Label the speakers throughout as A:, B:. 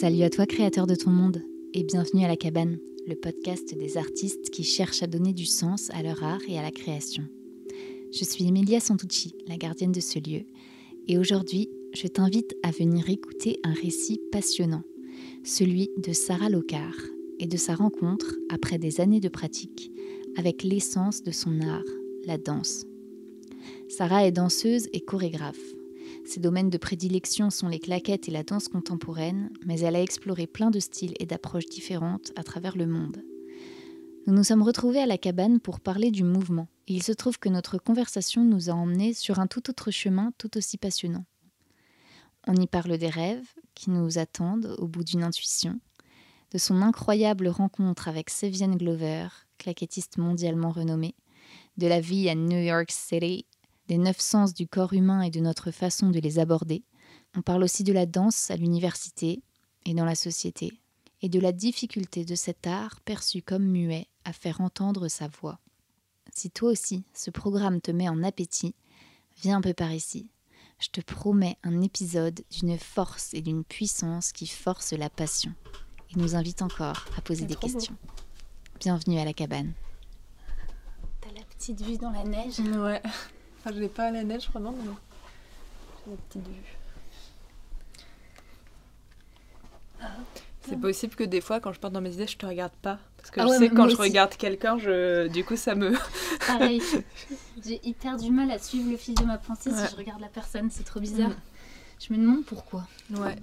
A: Salut à toi créateur de ton monde et bienvenue à la cabane, le podcast des artistes qui cherchent à donner du sens à leur art et à la création. Je suis Emilia Santucci, la gardienne de ce lieu, et aujourd'hui, je t'invite à venir écouter un récit passionnant, celui de Sarah Locar et de sa rencontre après des années de pratique avec l'essence de son art, la danse. Sarah est danseuse et chorégraphe. Ses domaines de prédilection sont les claquettes et la danse contemporaine, mais elle a exploré plein de styles et d'approches différentes à travers le monde. Nous nous sommes retrouvés à la cabane pour parler du mouvement, et il se trouve que notre conversation nous a emmenés sur un tout autre chemin tout aussi passionnant. On y parle des rêves qui nous attendent au bout d'une intuition, de son incroyable rencontre avec Sevienne Glover, claquettiste mondialement renommée, de la vie à New York City des neuf sens du corps humain et de notre façon de les aborder. On parle aussi de la danse à l'université et dans la société, et de la difficulté de cet art perçu comme muet à faire entendre sa voix. Si toi aussi ce programme te met en appétit, viens un peu par ici. Je te promets un épisode d'une force et d'une puissance qui force la passion et nous invite encore à poser des questions. Bienvenue à la cabane.
B: T'as la petite vue dans la neige
C: Ouais. Enfin, je n'ai pas à la neige vraiment, mais j'ai une petite vue. Ah, c'est possible que des fois, quand je pars dans mes idées, je te regarde pas. Parce que
B: Ah
C: je
B: ouais,
C: sais que quand je
B: aussi.
C: regarde quelqu'un, je... du coup, ça me.
B: Pareil. J'ai hyper du mal à suivre le fil de ma pensée
C: Ouais.
B: si je regarde la personne. C'est trop bizarre.
C: Mm.
B: Je me demande pourquoi.
C: Ouais.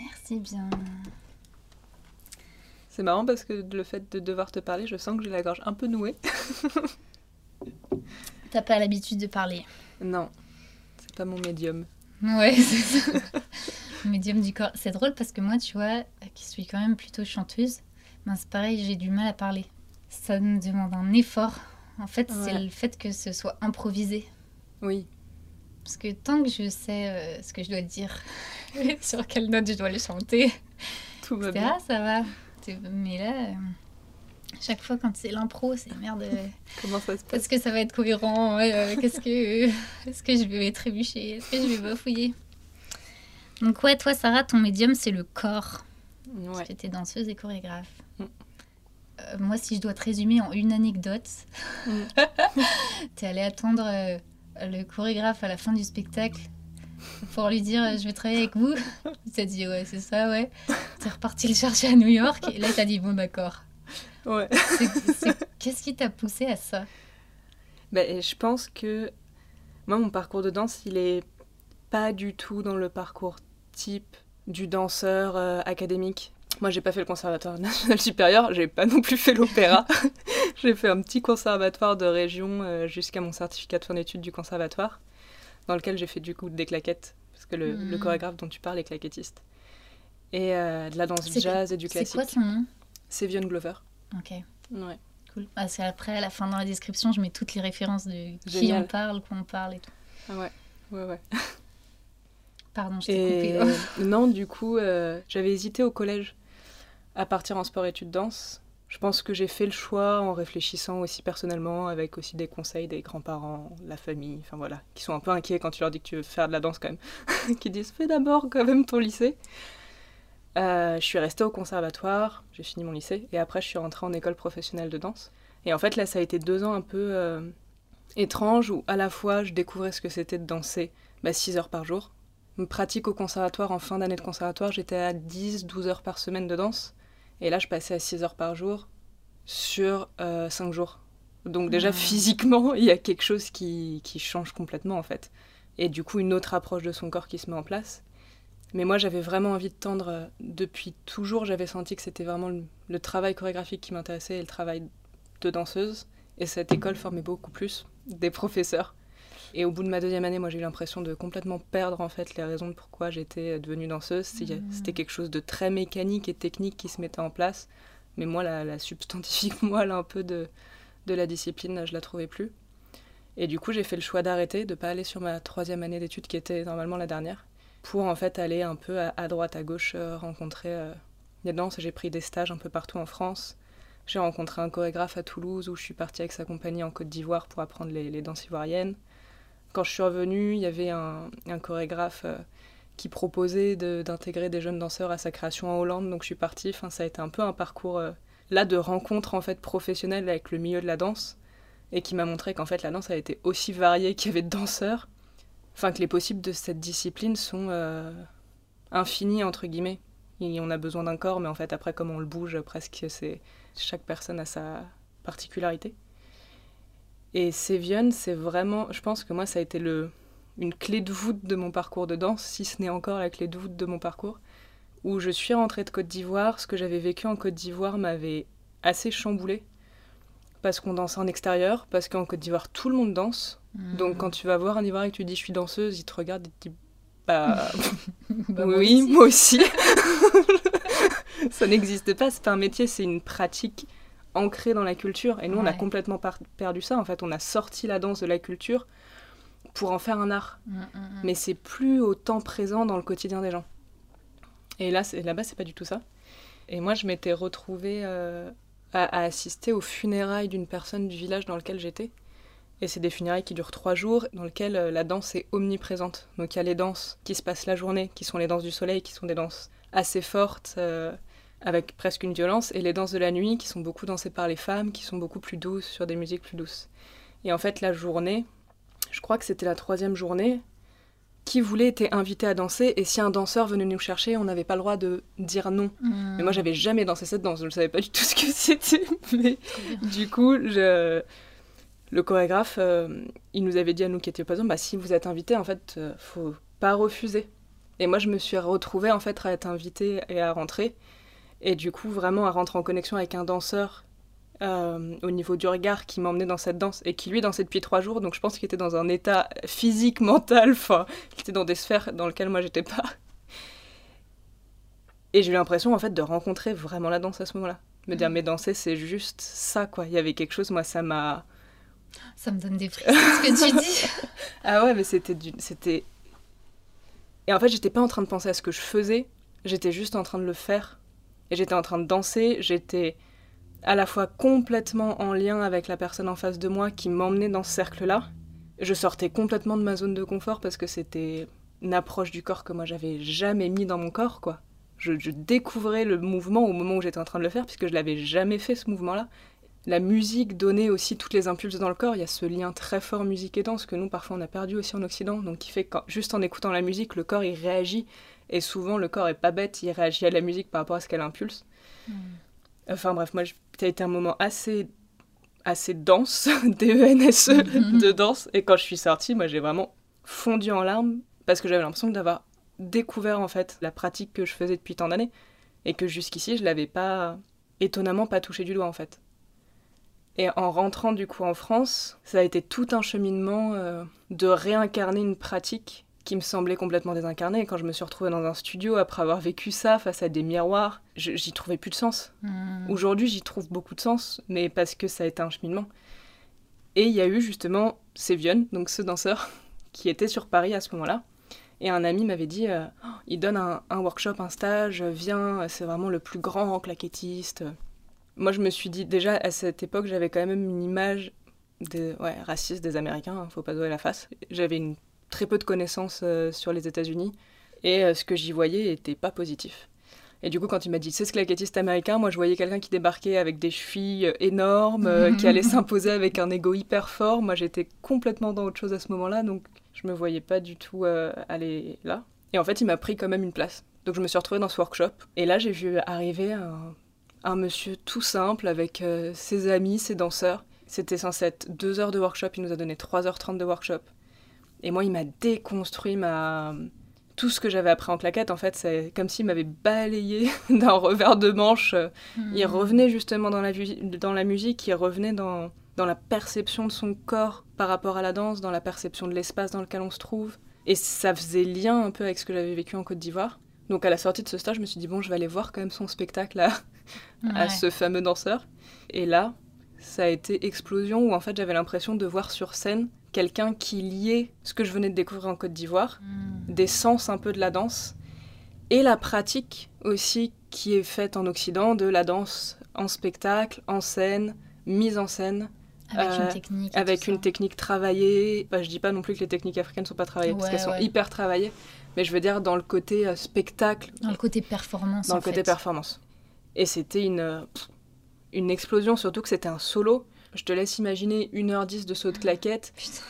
B: Merci bien.
C: C'est marrant parce que le fait de devoir te parler, je sens que j'ai la gorge un peu nouée.
B: T'as pas l'habitude de parler.
C: Non, c'est pas mon médium.
B: Ouais, c'est ça. Médium du corps. C'est drôle parce que moi, tu vois, qui suis quand même plutôt chanteuse, ben c'est pareil, j'ai du mal à parler. Ça me demande un effort. En fait, c'est le fait que ce soit improvisé.
C: Oui.
B: Parce que tant que je sais euh, ce que je dois dire, sur quelle note je dois le chanter,
C: Tout va bien.
B: ça va. Mais là, euh, chaque fois quand c'est l'impro, c'est merde. euh,
C: Comment ça se passe?
B: Est-ce que ça va être cohérent euh, Qu'est-ce que, est-ce que je vais trébucher Est-ce que je vais bafouiller? Donc ouais, toi Sarah, ton médium c'est le corps.
C: Ouais.
B: t'es danseuse et chorégraphe.
C: Mm.
B: Euh, moi, si je dois te résumer en une anecdote,
C: Mm.
B: t'es allée attendre le chorégraphe à la fin du spectacle pour lui dire je vais travailler avec vous. Il t'a dit ouais c'est ça ouais. T'es reparti le chercher à New York et là il t'a dit bon d'accord.
C: Ouais.
B: Qu'est-ce qui t'a poussé à ça?
C: Ben, je pense que moi, mon parcours de danse, il est pas du tout dans le parcours type du danseur euh, académique. Moi, j'ai pas fait le conservatoire national supérieur, j'ai pas non plus fait l'opéra. j'ai fait un petit conservatoire de région euh, jusqu'à mon certificat de fin d'études du conservatoire, dans lequel j'ai fait du coup des claquettes, parce que le, le chorégraphe dont tu parles est claquettiste. Et euh, de la danse
B: C'est
C: jazz et du
B: C'est
C: classique.
B: quoi son nom?
C: C'est Vion Glover.
B: Ok.
C: Ouais.
B: Cool. Parce qu'après, à la fin, dans la description, je mets toutes les références de qui on parle, qu'on parle et tout.
C: Ah ouais. Ouais, ouais.
B: Pardon, je t'ai coupé.
C: non, du coup, euh, j'avais hésité au collège à partir en sport-études danse. Je pense que j'ai fait le choix en réfléchissant aussi personnellement, avec aussi des conseils des grands-parents, la famille, enfin voilà, qui sont un peu inquiets quand tu leur dis que tu veux faire de la danse quand même, qui disent fais d'abord quand même ton lycée. Euh, je suis restée au conservatoire, j'ai fini mon lycée, et après je suis rentrée en école professionnelle de danse. Et en fait là, ça a été deux ans un peu euh, étranges où à la fois je découvrais ce que c'était de danser 6 heures par jour, pratique au conservatoire en fin d'année de conservatoire, j'étais à 10-12 heures par semaine de danse. Et là, je passais à 6 heures par jour sur 5 jours. Donc déjà,
B: Ah.
C: physiquement, il y a quelque chose qui, qui change complètement, en fait. Et du coup, une autre approche de son corps qui se met en place. Mais moi, j'avais vraiment envie de tendre, euh, depuis toujours, j'avais senti que c'était vraiment le, le travail chorégraphique qui m'intéressait et le travail de danseuse. Et cette école formait beaucoup plus des professeurs. Et au bout de ma deuxième année, moi j'ai eu l'impression de complètement perdre en fait les raisons de pourquoi j'étais devenue danseuse.
B: Mhm.
C: C'était quelque chose de très mécanique et technique qui se mettait en place. Mais moi, la, la substantifique moelle un peu de, de la discipline, je la trouvais plus. Et du coup, j'ai fait le choix d'arrêter, de pas aller sur ma troisième année d'études qui était normalement la dernière, pour en fait aller un peu à, à droite, à gauche, euh, rencontrer euh, des danses. J'ai pris des stages un peu partout en France. J'ai rencontré un chorégraphe à Toulouse où je suis partie avec sa compagnie en Côte d'Ivoire pour apprendre les, les danses ivoiriennes. Quand je suis revenue, il y avait un, chorégraphe euh, qui proposait d'intégrer des jeunes danseurs à sa création en Hollande, donc je suis partie. Enfin, ça a été un peu un parcours euh, là de rencontre en fait professionnelle avec le milieu de la danse et qui m'a montré qu'en fait la danse a été aussi variée qu'il y avait de danseurs, enfin que les possibles de cette discipline sont euh, infinis entre guillemets. Et on a besoin d'un corps, mais en fait après comme on le bouge, presque c'est chaque personne a sa particularité. Et Sévienne, c'est vraiment, je pense que moi, ça a été le, une clé de voûte de mon parcours de danse, si ce n'est encore la clé de voûte de mon parcours, où je suis rentrée de Côte d'Ivoire. Ce que j'avais vécu en Côte d'Ivoire m'avait assez chamboulé, parce qu'on dansait en extérieur, parce qu'en Côte d'Ivoire, tout le monde danse. Mmh. Donc quand tu vas voir un Ivoirien et que tu dis je suis danseuse, il te regarde et te dit bah, bah oui, moi aussi. Moi aussi. ça n'existe pas, c'est pas un métier, c'est une pratique ancré dans la culture. Et nous, on a complètement perdu ça. En fait, on a sorti la danse de la culture pour en faire un art. Mm, mm, mm. Mais c'est plus autant présent dans le quotidien des gens. Et là, là-bas, c'est pas du tout ça. Et moi, je m'étais retrouvée euh, à, assister aux funérailles d'une personne du village dans lequel j'étais. Et c'est des funérailles qui durent trois jours, dans lesquelles euh, la danse est omniprésente. Donc il y a les danses qui se passent la journée, qui sont les danses du soleil, qui sont des danses assez fortes, euh, avec presque une violence, et les danses de la nuit qui sont beaucoup dansées par les femmes, qui sont beaucoup plus douces, sur des musiques plus douces. Et en fait, la journée, je crois que c'était la troisième journée, qui voulait était invité à danser, et si un danseur venait nous chercher, on n'avait pas le droit de dire non. Mais moi, j'avais jamais dansé cette danse, je ne savais pas du tout ce que c'était. Mais du coup, je... le chorégraphe, euh, il nous avait dit à nous qui étions présents, bah, si vous êtes invité, en fait, euh, faut pas refuser. Et moi, je me suis retrouvée en fait à être invitée et à rentrer. Et du coup, vraiment à rentrer en connexion avec un danseur euh, au niveau du regard qui m'emmenait dans cette danse et qui lui dansait depuis trois jours. Donc je pense qu'il était dans un état physique, mental, enfin, il était dans des sphères dans lesquelles moi j'étais pas. Et j'ai eu l'impression en fait de rencontrer vraiment la danse à ce moment-là. Me dire, mm. mais danser c'est juste ça quoi. Il y avait quelque chose, moi ça m'a.
B: Ça me donne des frissons ce que tu dis.
C: ah ouais, mais c'était du... c'était. Et en fait, j'étais pas en train de penser à ce que je faisais, j'étais juste en train de le faire et j'étais en train de danser, j'étais à la fois complètement en lien avec la personne en face de moi qui m'emmenait dans ce cercle-là. Je sortais complètement de ma zone de confort parce que c'était une approche du corps que moi j'avais jamais mis dans mon corps, quoi. Je, découvrais le mouvement au moment où j'étais en train de le faire puisque je l'avais jamais fait ce mouvement-là. La musique donnait aussi toutes les impulses dans le corps. Il y a ce lien très fort musique et danse que nous parfois on a perdu aussi en Occident, donc qui fait que juste en écoutant la musique, le corps il réagit et souvent, le corps est pas bête, il réagit à la musique par rapport à ce qu'elle impulse. Hmm. Enfin bref, moi, ça a été un moment assez, assez dense, D-E-N-S-E, e, de danse. Et quand je suis sortie, moi, j'ai vraiment fondu en larmes parce que j'avais l'impression d'avoir découvert, en fait, la pratique que je faisais depuis tant d'années et que jusqu'ici, je l'avais pas, étonnamment, pas touché du doigt, en fait. Et en rentrant du coup en France, ça a été tout un cheminement euh, de réincarner une pratique qui me semblait complètement désincarné. Et quand je me suis retrouvée dans un studio après avoir vécu ça face à des miroirs, j'y trouvais plus de sens. Hmm. Aujourd'hui, j'y trouve beaucoup de sens, mais parce que ça a été un cheminement. Et il y a eu justement Sévion, donc ce danseur, qui était sur Paris à ce moment-là. Et un ami m'avait dit, euh, oh, il donne un, workshop, un stage, viens, c'est vraiment le plus grand claquettiste. Moi, je me suis dit, déjà à cette époque, j'avais quand même une image des, ouais, raciste des Américains, hein, faut pas doyer la face. J'avais une très peu de connaissances euh, sur les États-Unis et euh, ce que j'y voyais était pas positif. Et du coup, quand il m'a dit c'est ce claquettiste américain, moi je voyais quelqu'un qui débarquait avec des chevilles euh, énormes, qui allait s'imposer avec un ego hyper fort. Moi j'étais complètement dans autre chose à ce moment-là, donc je me voyais pas du tout aller là. Et en fait, il m'a pris quand même une place. Donc je me suis retrouvée dans ce workshop. Et là, j'ai vu arriver un, un, monsieur tout simple avec ses amis, ses danseurs. C'était censé être deux heures de workshop, il nous a donné 3h30 de workshop. Et moi, il m'a déconstruit ma... tout ce que j'avais appris en claquette. En fait, c'est comme s'il m'avait balayé d'un revers de manche. Il hmm. revenait justement dans la, dans la musique, il revenait dans, dans la perception de son corps par rapport à la danse, dans la perception de l'espace dans lequel on se trouve. Et ça faisait lien un peu avec ce que j'avais vécu en Côte d'Ivoire. Donc à la sortie de ce stage, je me suis dit, bon, je vais aller voir quand même son spectacle à, à ce fameux danseur. Et là, ça a été explosion où en fait j'avais l'impression de voir sur scène quelqu'un qui liait ce que je venais de découvrir en Côte d'Ivoire, hmm. des sens un peu de la danse, et la pratique aussi qui est faite en Occident de la danse en spectacle, en scène, mise en scène,
B: Avec
C: Euh,
B: une technique. et
C: avec une technique travaillée. Bah, je dis pas non plus que les techniques africaines sont pas travaillées, parce
B: Ouais,
C: qu'elles sont hyper travaillées. Mais je veux dire, dans le côté euh, spectacle,
B: Dans le côté performance.
C: dans
B: en
C: le côté performance. Et c'était une, euh, une explosion, surtout que c'était un solo. Je te laisse imaginer 1h10 de saut de claquette,
B: Putain.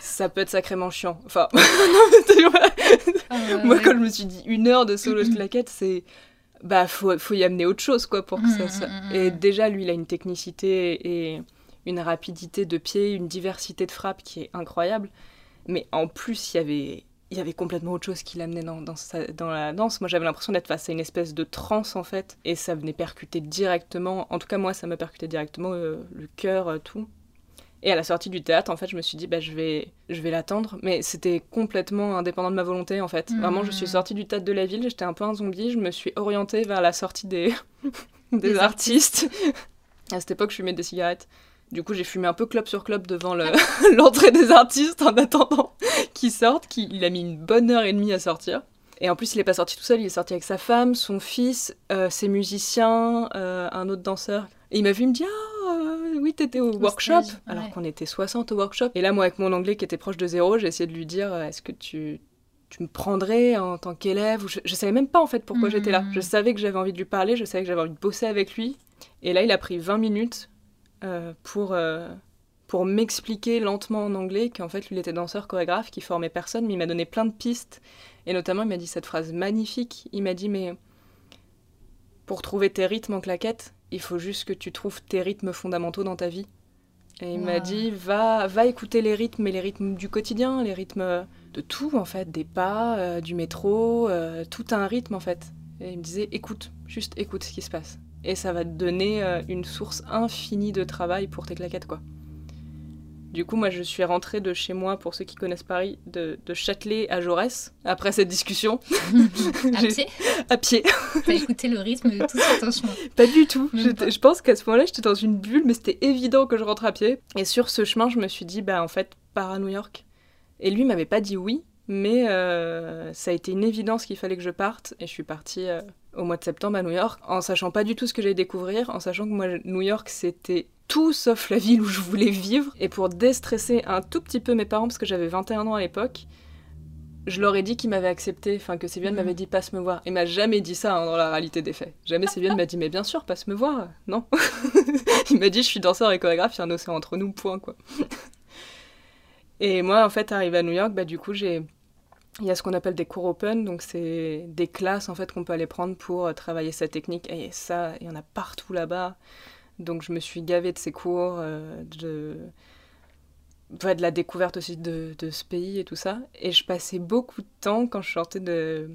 C: ça peut être sacrément chiant. Enfin, non,
B: Ah, ouais,
C: moi
B: ouais.
C: quand je me suis dit une heure de solo de claquette, c'est. Bah, faut, faut y amener autre chose, quoi, pour que ça. Ça-
B: mm, mm,
C: Et
B: mm.
C: déjà, lui, il a une technicité et une rapidité de pied, une diversité de frappe qui est incroyable. Mais en plus, il y avait, il y avait complètement autre chose qui l'amenait dans, dans, sa- dans la danse. Moi, j'avais l'impression d'être face à une espèce de transe, en fait. Et ça venait percuter directement. En tout cas, moi, ça m'a percuté directement euh, le cœur, euh, tout. Et à la sortie du théâtre, en fait, je me suis dit, bah, je vais, je vais l'attendre. Mais c'était complètement indépendant de ma volonté, en fait.
B: Mhm.
C: Vraiment, je suis sortie du théâtre de la ville, j'étais un peu un zombie. Je me suis orientée vers la sortie des, des,
B: Des
C: artistes. À cette époque, je fumais des cigarettes. Du coup, j'ai fumé un peu clope sur clope devant le- l'entrée des artistes en attendant qu'ils sortent. Qui, il a mis une bonne heure et demie à sortir. Et en plus, il n'est pas sorti tout seul, il est sorti avec sa femme, son fils, euh, ses musiciens, euh, un autre danseur. Et il m'a vu, il me dit Ah, euh, oui, t'étais au,
B: Au
C: workshop.
B: stage,
C: Alors
B: ouais.
C: qu'on était 60 au workshop. Et là, moi, avec mon anglais qui était proche de zéro, j'ai essayé de lui dire Est-ce que tu, tu me prendrais en tant qu'élève? Je, je savais même pas en fait pourquoi
B: Mhm.
C: j'étais là. Je savais que j'avais envie de lui parler, je savais que j'avais envie de bosser avec lui. Et là, il a pris 20 minutes euh, pour, euh, pour m'expliquer lentement en anglais qu'en fait, lui, il était danseur, chorégraphe, qui formait personne, mais il m'a donné plein de pistes. Et notamment, il m'a dit cette phrase magnifique. Il m'a dit, mais pour trouver tes rythmes en claquette, il faut juste que tu trouves tes rythmes fondamentaux dans ta vie. Et il m'a dit, va, va écouter les rythmes, mais les rythmes du quotidien, les rythmes de tout, en fait, des pas, euh, du métro, tout a un rythme, en fait. Et il me disait, écoute, juste écoute ce qui se passe. Et ça va te donner euh, une source infinie de travail pour tes claquettes, quoi. Du coup, moi, je suis rentrée de chez moi, pour ceux qui connaissent Paris, de, de Châtelet à Jaurès, après cette discussion,
B: À pied,
C: à pied.
B: t'as écouté le rythme de tout sur ton chemin.
C: Pas du tout. Je pense qu'à ce moment-là, j'étais dans une bulle, mais c'était évident que je rentre à pied. Et sur ce chemin, je me suis dit, bah en fait, pars à New York. Et lui m'avait pas dit oui, mais euh, ça a été une évidence qu'il fallait que je parte. Et je suis partie euh, au mois de septembre à New York, en sachant pas du tout ce que j'allais découvrir, en sachant que moi, New York, c'était tout sauf la ville où je voulais vivre. Et pour déstresser un tout petit peu mes parents, parce que j'avais 21 ans à l'époque, je leur ai dit qu'ils m'avaient accepté, enfin que Sévienne
B: Mhm.
C: m'avait dit passe me voir. Il m'a jamais dit ça hein, dans la réalité des faits. Jamais Sévienne m'a dit mais bien sûr passe me voir. Non. il m'a dit je suis danseur et chorégraphe, il y a un océan entre nous, point quoi. et moi en fait arrivé à New York, bah du coup j'ai il y a ce qu'on appelle des cours open, donc c'est des classes en fait qu'on peut aller prendre pour euh, travailler sa technique. Et ça, il y en a partout là-bas. Donc je me suis gavée de ces cours, euh, de ouais, de la découverte aussi de, de ce pays et tout ça. Et je passais beaucoup de temps quand je sortais de,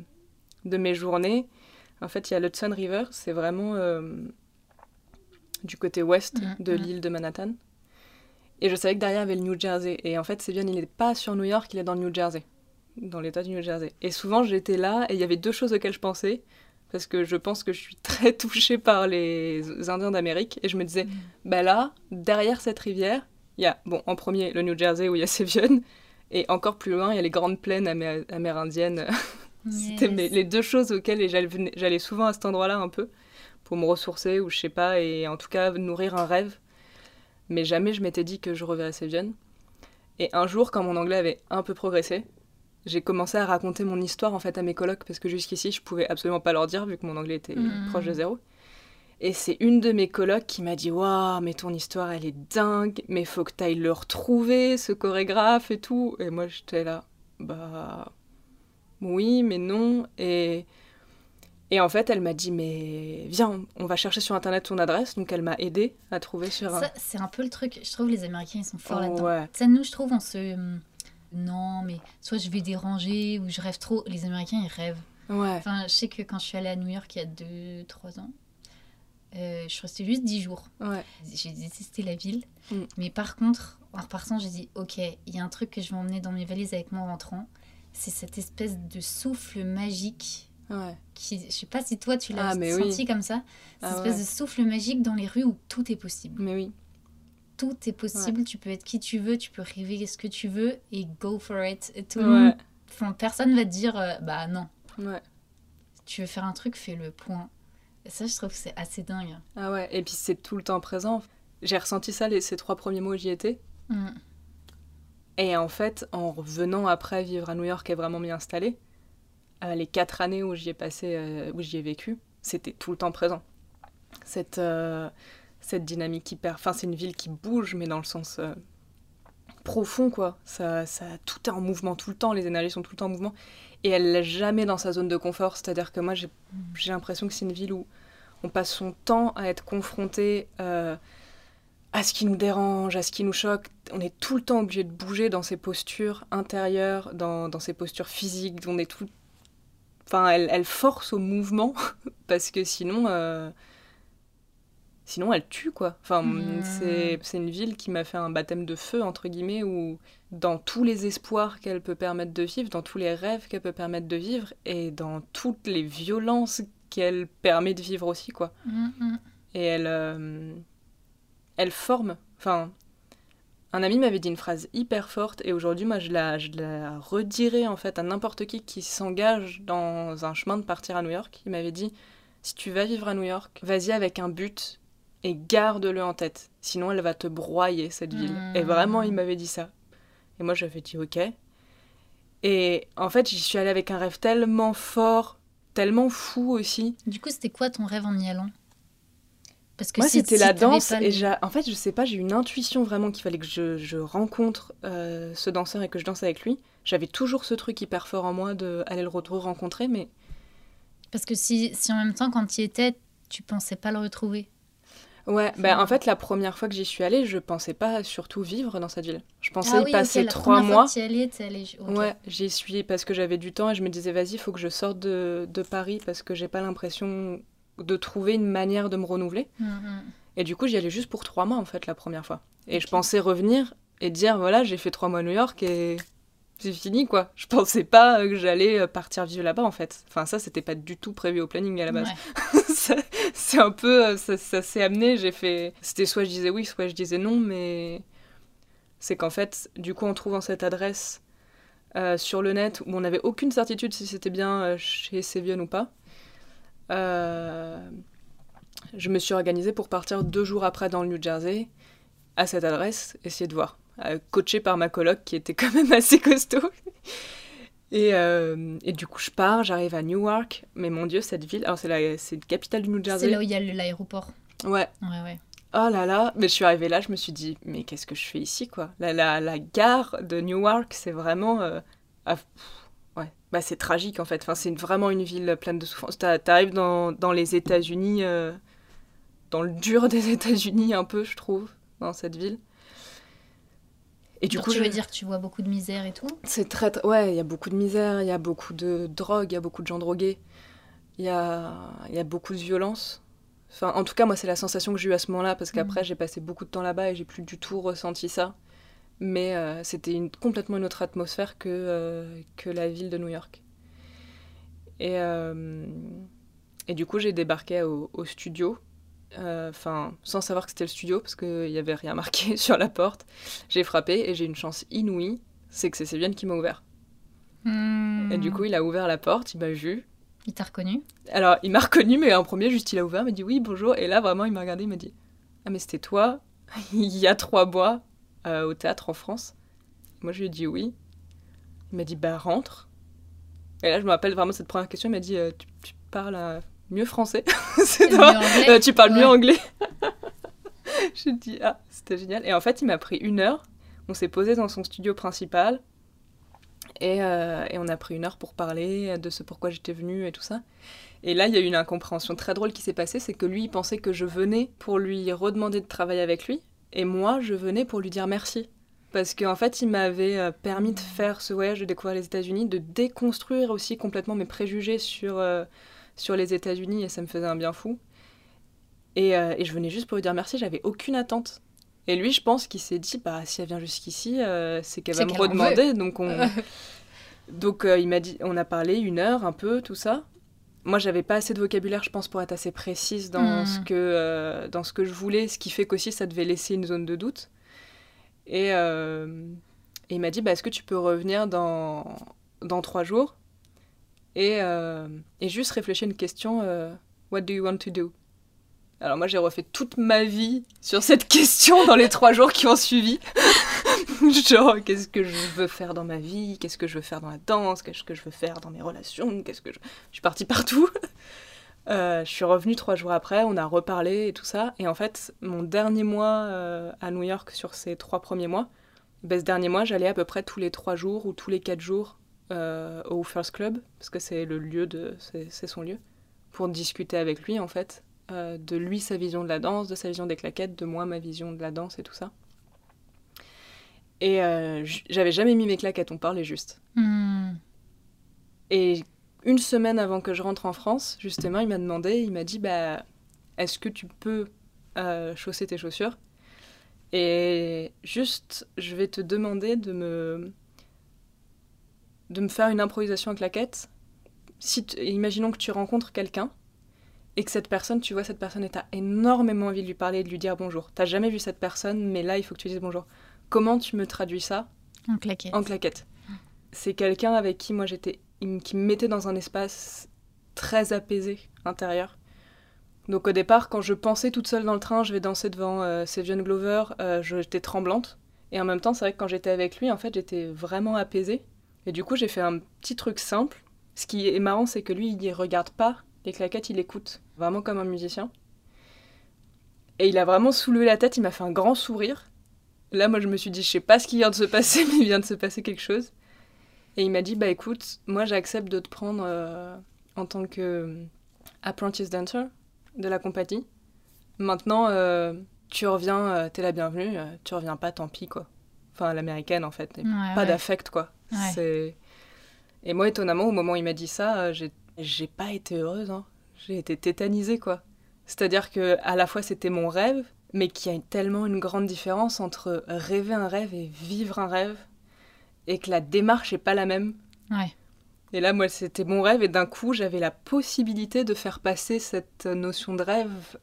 C: de mes journées. En fait, il y a l'Hudson River, c'est vraiment euh, du côté ouest
B: Mhm,
C: de
B: mhm.
C: l'île de Manhattan. Et je savais que derrière il y avait le New Jersey. Et en fait, c'est bien, il n'est pas sur New York, il est dans le New Jersey, dans l'état du New Jersey. Et souvent, j'étais là et il y avait deux choses auxquelles je pensais. Parce que je pense que je suis très touchée par les Indiens d'Amérique. Et je me disais, bah là, derrière cette rivière, il y a, bon, en premier, le New Jersey où il y a Sevion, et encore plus loin, il y a les grandes plaines amé- amérindiennes. C'était
B: Yes.
C: les deux choses auxquelles j'allais souvent à cet endroit-là un peu, pour me ressourcer, ou je sais pas, et en tout cas nourrir un rêve. Mais jamais je m'étais dit que je reverrais Sevion. Et un jour, quand mon anglais avait un peu progressé, j'ai commencé à raconter mon histoire en fait à mes colocs, parce que jusqu'ici, je pouvais absolument pas leur dire, vu que mon anglais était
B: Mhm.
C: proche de zéro. Et c'est une de mes colocs qui m'a dit Waouh, mais ton histoire, elle est dingue, mais faut que tu ailles le retrouver, ce chorégraphe et tout. Et moi, j'étais là Bah. Oui, mais non. Et. Et en fait, elle m'a dit Mais viens, on va chercher sur internet ton adresse. Donc, elle m'a aidé à trouver sur.
B: Ça, c'est un peu le truc. Je trouve les Américains, ils sont forts
C: Oh,
B: là-dedans.
C: ouais.
B: Ça, nous, je trouve, on se. Non, mais soit je vais déranger ou je rêve trop. Les Américains, ils rêvent.
C: Ouais.
B: Enfin, je sais que quand je suis allée à New York il y a 2-3 ans, euh, je suis restée juste 10 jours.
C: Ouais.
B: J'ai détesté la ville.
C: Mm.
B: Mais par contre, en repartant, j'ai dit Ok, il y a un truc que je vais emmener dans mes valises avec moi en rentrant. C'est cette espèce de souffle magique.
C: Ouais.
B: Qui, je sais pas si toi tu l'as
C: Ah,
B: senti
C: oui.
B: comme ça. Cette
C: Ah,
B: espèce
C: ouais.
B: de souffle magique dans les rues où tout est possible.
C: Mais oui.
B: Tout est possible. Tu peux être qui tu veux, tu peux rêver ce que tu veux et go for it. Et tout
C: Ouais.
B: monde, personne va te dire euh, Bah non,
C: Ouais.
B: tu veux faire un truc, fais le point. Et ça, je trouve que c'est assez dingue.
C: Ah ouais. Et puis, c'est tout le temps présent. j'ai ressenti ça les, ces trois premiers mois où j'y étais.
B: Mm.
C: Et en fait, en revenant après vivre à New York et vraiment m'y installer, euh, les quatre années où j'y ai passé, euh, où j'y ai vécu, c'était tout le temps présent. Cette, cette dynamique hyper. Enfin, c'est une ville qui bouge, mais dans le sens euh, profond, quoi. Ça, ça, tout est en mouvement tout le temps, les énergies sont tout le temps en mouvement. Et elle n'est jamais dans sa zone de confort. C'est-à-dire que moi, j'ai l'impression que c'est une ville où on passe son temps à être confronté euh, à ce qui nous dérange, à ce qui nous choque. On est tout le temps obligé de bouger dans ses postures intérieures, dans, ses postures physiques. On est tout... Enfin, elle, elle force au mouvement parce que sinon... euh, Sinon, elle tue, quoi. Enfin,
B: Mm.
C: c'est c'est une ville qui m'a fait un baptême de feu, entre guillemets, où dans tous les espoirs qu'elle peut permettre de vivre, dans tous les rêves qu'elle peut permettre de vivre, et dans toutes les violences qu'elle permet de vivre aussi, quoi.
B: Mm, mm.
C: Et elle, euh, elle forme. Enfin, un ami m'avait dit une phrase hyper forte, et aujourd'hui, moi, je la, je la redirai en fait à n'importe qui qui s'engage dans un chemin de partir à New York. Il m'avait dit si tu vas vivre à New York, vas-y avec un but et garde-le en tête. Sinon, elle va te broyer, cette ville. Et vraiment, il m'avait dit ça. Et moi, j'avais dit ok. Et en fait, j'y suis allée avec un rêve tellement fort, tellement fou aussi.
B: Du coup, c'était quoi ton rêve en y allant? Parce que
C: Moi,
B: si-
C: c'était la danse. Et
B: le-
C: en fait, je sais pas, j'ai eu une intuition vraiment qu'il fallait que je, je rencontre euh, ce danseur et que je danse avec lui. J'avais toujours ce truc hyper fort en moi de aller le re- rencontrer, mais
B: Parce que si, si en même temps, quand tu y étais, tu pensais pas le retrouver.
C: Ouais, bah, en fait, la première fois que j'y suis allée, je pensais pas surtout vivre dans cette ville. Je pensais
B: ah
C: y
B: oui,
C: passer trois mois.
B: fois que y allais, t'es allé... ok.
C: Ouais, j'y suis parce que j'avais du temps et je me disais, vas-y, il faut que je sorte de, de Paris parce que j'ai pas l'impression de trouver une manière de me renouveler.
B: Mm, mm.
C: Et du coup, j'y allais juste pour trois mois, en fait, la première fois. Et je pensais revenir et dire, voilà, j'ai fait trois mois à New York et c'est fini, quoi. Je pensais pas euh, que j'allais euh, partir vivre là-bas, en fait. Enfin, ça, c'était pas du tout prévu au planning à la base.
B: Ouais.
C: C'est un peu... euh, Ça, ça s'est amené, j'ai fait... C'était soit je disais oui, soit je disais non, mais... C'est qu'en fait, du coup, en trouvant cette adresse euh, sur le net, où on n'avait aucune certitude si c'était bien euh, chez Sevion ou pas, euh, je me suis organisée pour partir deux jours après dans le New Jersey, à cette adresse, essayer de voir. Coachée par ma coloc qui était quand même assez costaud. Et, euh, et du coup, je pars, j'arrive à Newark, mais mon Dieu, cette ville, alors c'est la, c'est la capitale du New
B: C'est
C: Jersey.
B: là où il y a l'aéroport.
C: Ouais,
B: Ouais, ouais.
C: oh là là, mais je suis arrivée là, je me suis dit, mais qu'est-ce que je fais ici, quoi? La, la, la gare de Newark, c'est vraiment. euh, ah, ouais, bah c'est tragique en fait, enfin, c'est vraiment une ville pleine de souffrance. T'a- T'arrives dans, dans les États-Unis, euh, dans le dur des États-Unis, un peu, je trouve, dans cette ville. Et du coup,
B: tu
C: je-
B: veux dire que tu vois beaucoup de misère et tout
C: c'est très. Ouais, il y a beaucoup de misère, il y a beaucoup de drogue, il y a beaucoup de gens drogués, il y a, il y a beaucoup de violence. Enfin, en tout cas, moi, c'est la sensation que j'ai eue à ce moment-là, parce qu'après, j'ai passé beaucoup de temps là-bas et j'ai plus du tout ressenti ça. Mais euh, c'était une, complètement une autre atmosphère que, euh, que la ville de New York. Et, euh, et du coup, j'ai débarqué au, au studio, euh, enfin, sans savoir que c'était le studio, parce qu'il n'y avait rien marqué sur la porte. J'ai frappé et j'ai une chance inouïe, c'est que c'est Sévienne qui m'a ouvert.
B: Hmm.
C: Et du coup, il a ouvert la porte, il m'a vu.
B: Il t'a reconnu?
C: Alors, il m'a reconnu, mais en premier, juste il a ouvert, il m'a dit oui, bonjour. Et là, vraiment, il m'a regardé, il m'a dit Ah, mais c'était toi, il y a trois mois, euh, au théâtre en France. Moi, je lui ai dit oui. Il m'a dit Bah, rentre. Et là, je me rappelle vraiment cette première question, il m'a dit euh, tu, tu parles euh, mieux français C'est toi Euh, Tu parles mieux anglais J'ai dit Ah, c'était génial. Et en fait, il m'a pris une heure. On s'est posé dans son studio principal. Et, euh, et on a pris une heure pour parler de ce pourquoi j'étais venue et tout ça. Et là, il y a eu une incompréhension très drôle qui s'est passée, c'est que lui, il pensait que je venais pour lui redemander de travailler avec lui, et moi, je venais pour lui dire merci. Parce qu'en fait, il m'avait euh, permis de faire ce voyage, de découvrir les États-Unis, de déconstruire aussi complètement mes préjugés sur, euh, sur les États-Unis, et ça me faisait un bien fou. Et, euh, et je venais juste pour lui dire merci, j'avais aucune attente. Et lui, je pense qu'il s'est dit, bah, si elle vient jusqu'ici, euh, c'est qu'elle va me redemander. Donc, on... donc euh, il m'a dit, on a parlé une heure, un peu, tout ça. Moi, j'avais pas assez de vocabulaire, je pense, pour être assez précise dans,
B: Hmm.
C: ce, que, dans ce que je voulais, ce qui fait qu'aussi ça devait laisser une zone de doute. Et, et il m'a dit, bah, est-ce que tu peux revenir dans, dans trois jours? Et, euh, et juste réfléchir à une question, euh, what do you want to do? Alors moi j'ai refait toute ma vie sur cette question dans les trois jours qui ont suivi. Genre qu'est-ce que je veux faire dans ma vie, qu'est-ce que je veux faire dans la danse, qu'est-ce que je veux faire dans mes relations, qu'est-ce que je... Suis partie partout. Euh, je suis revenue trois jours après, on a reparlé et tout ça. Et en fait, mon dernier mois à New York sur ces trois premiers mois, ben, ce dernier mois, j'allais à peu près tous les trois jours ou tous les quatre jours euh, au First Club, parce que c'est le lieu de, c'est son lieu, pour discuter avec lui en fait, euh, de lui sa vision de la danse, de sa vision des claquettes, de moi ma vision de la danse et tout ça. Et euh, j'avais jamais mis mes claquettes, on parlait juste.
B: Hmm.
C: Et une semaine avant que je rentre en France, justement, il m'a demandé, il m'a dit, bah, est-ce que tu peux chausser tes chaussures? Et juste, je vais te demander de me, de me faire une improvisation à claquettes. Si imaginons que tu rencontres quelqu'un et que cette personne, tu vois cette personne et t'as énormément envie de lui parler et de lui dire bonjour. T'as jamais vu cette personne, mais là, il faut que tu dises bonjour. Comment tu me traduis ça
B: En claquette.
C: En claquette. C'est quelqu'un avec qui moi j'étais, qui me mettait dans un espace très apaisé intérieur. Donc au départ, quand je pensais toute seule dans le train, je vais danser devant euh, Sevian Glover, euh, j'étais tremblante. Et en même temps, c'est vrai que quand j'étais avec lui, en fait, j'étais vraiment apaisée. Et du coup, j'ai fait un petit truc simple. Ce qui est marrant, c'est que lui, il regarde pas les claquettes, il écoute, vraiment comme un musicien. Et il a vraiment soulevé la tête, il m'a fait un grand sourire. Là, moi, je me suis dit, je sais pas ce qui vient de se passer, mais il vient de se passer quelque chose. Et il m'a dit, bah écoute, moi, j'accepte de te prendre euh, en tant que euh, apprentice dancer de la compagnie. Maintenant, euh, tu reviens, t'es la bienvenue, tu reviens pas, tant pis, quoi. Enfin, l'américaine, en fait.
B: Ouais,
C: pas
B: ouais.
C: d'affect, quoi.
B: Ouais.
C: Et moi, étonnamment, au moment où il m'a dit ça, euh, j'ai, pas été heureuse. hein. J'ai été tétanisée, quoi. C'est-à-dire que à la fois, c'était mon rêve, mais qu'il y a tellement une grande différence entre rêver un rêve et vivre un rêve, et que la démarche est pas la même.
B: Ouais.
C: Et là, moi, c'était mon rêve, et d'un coup, j'avais la possibilité de faire passer cette notion de rêve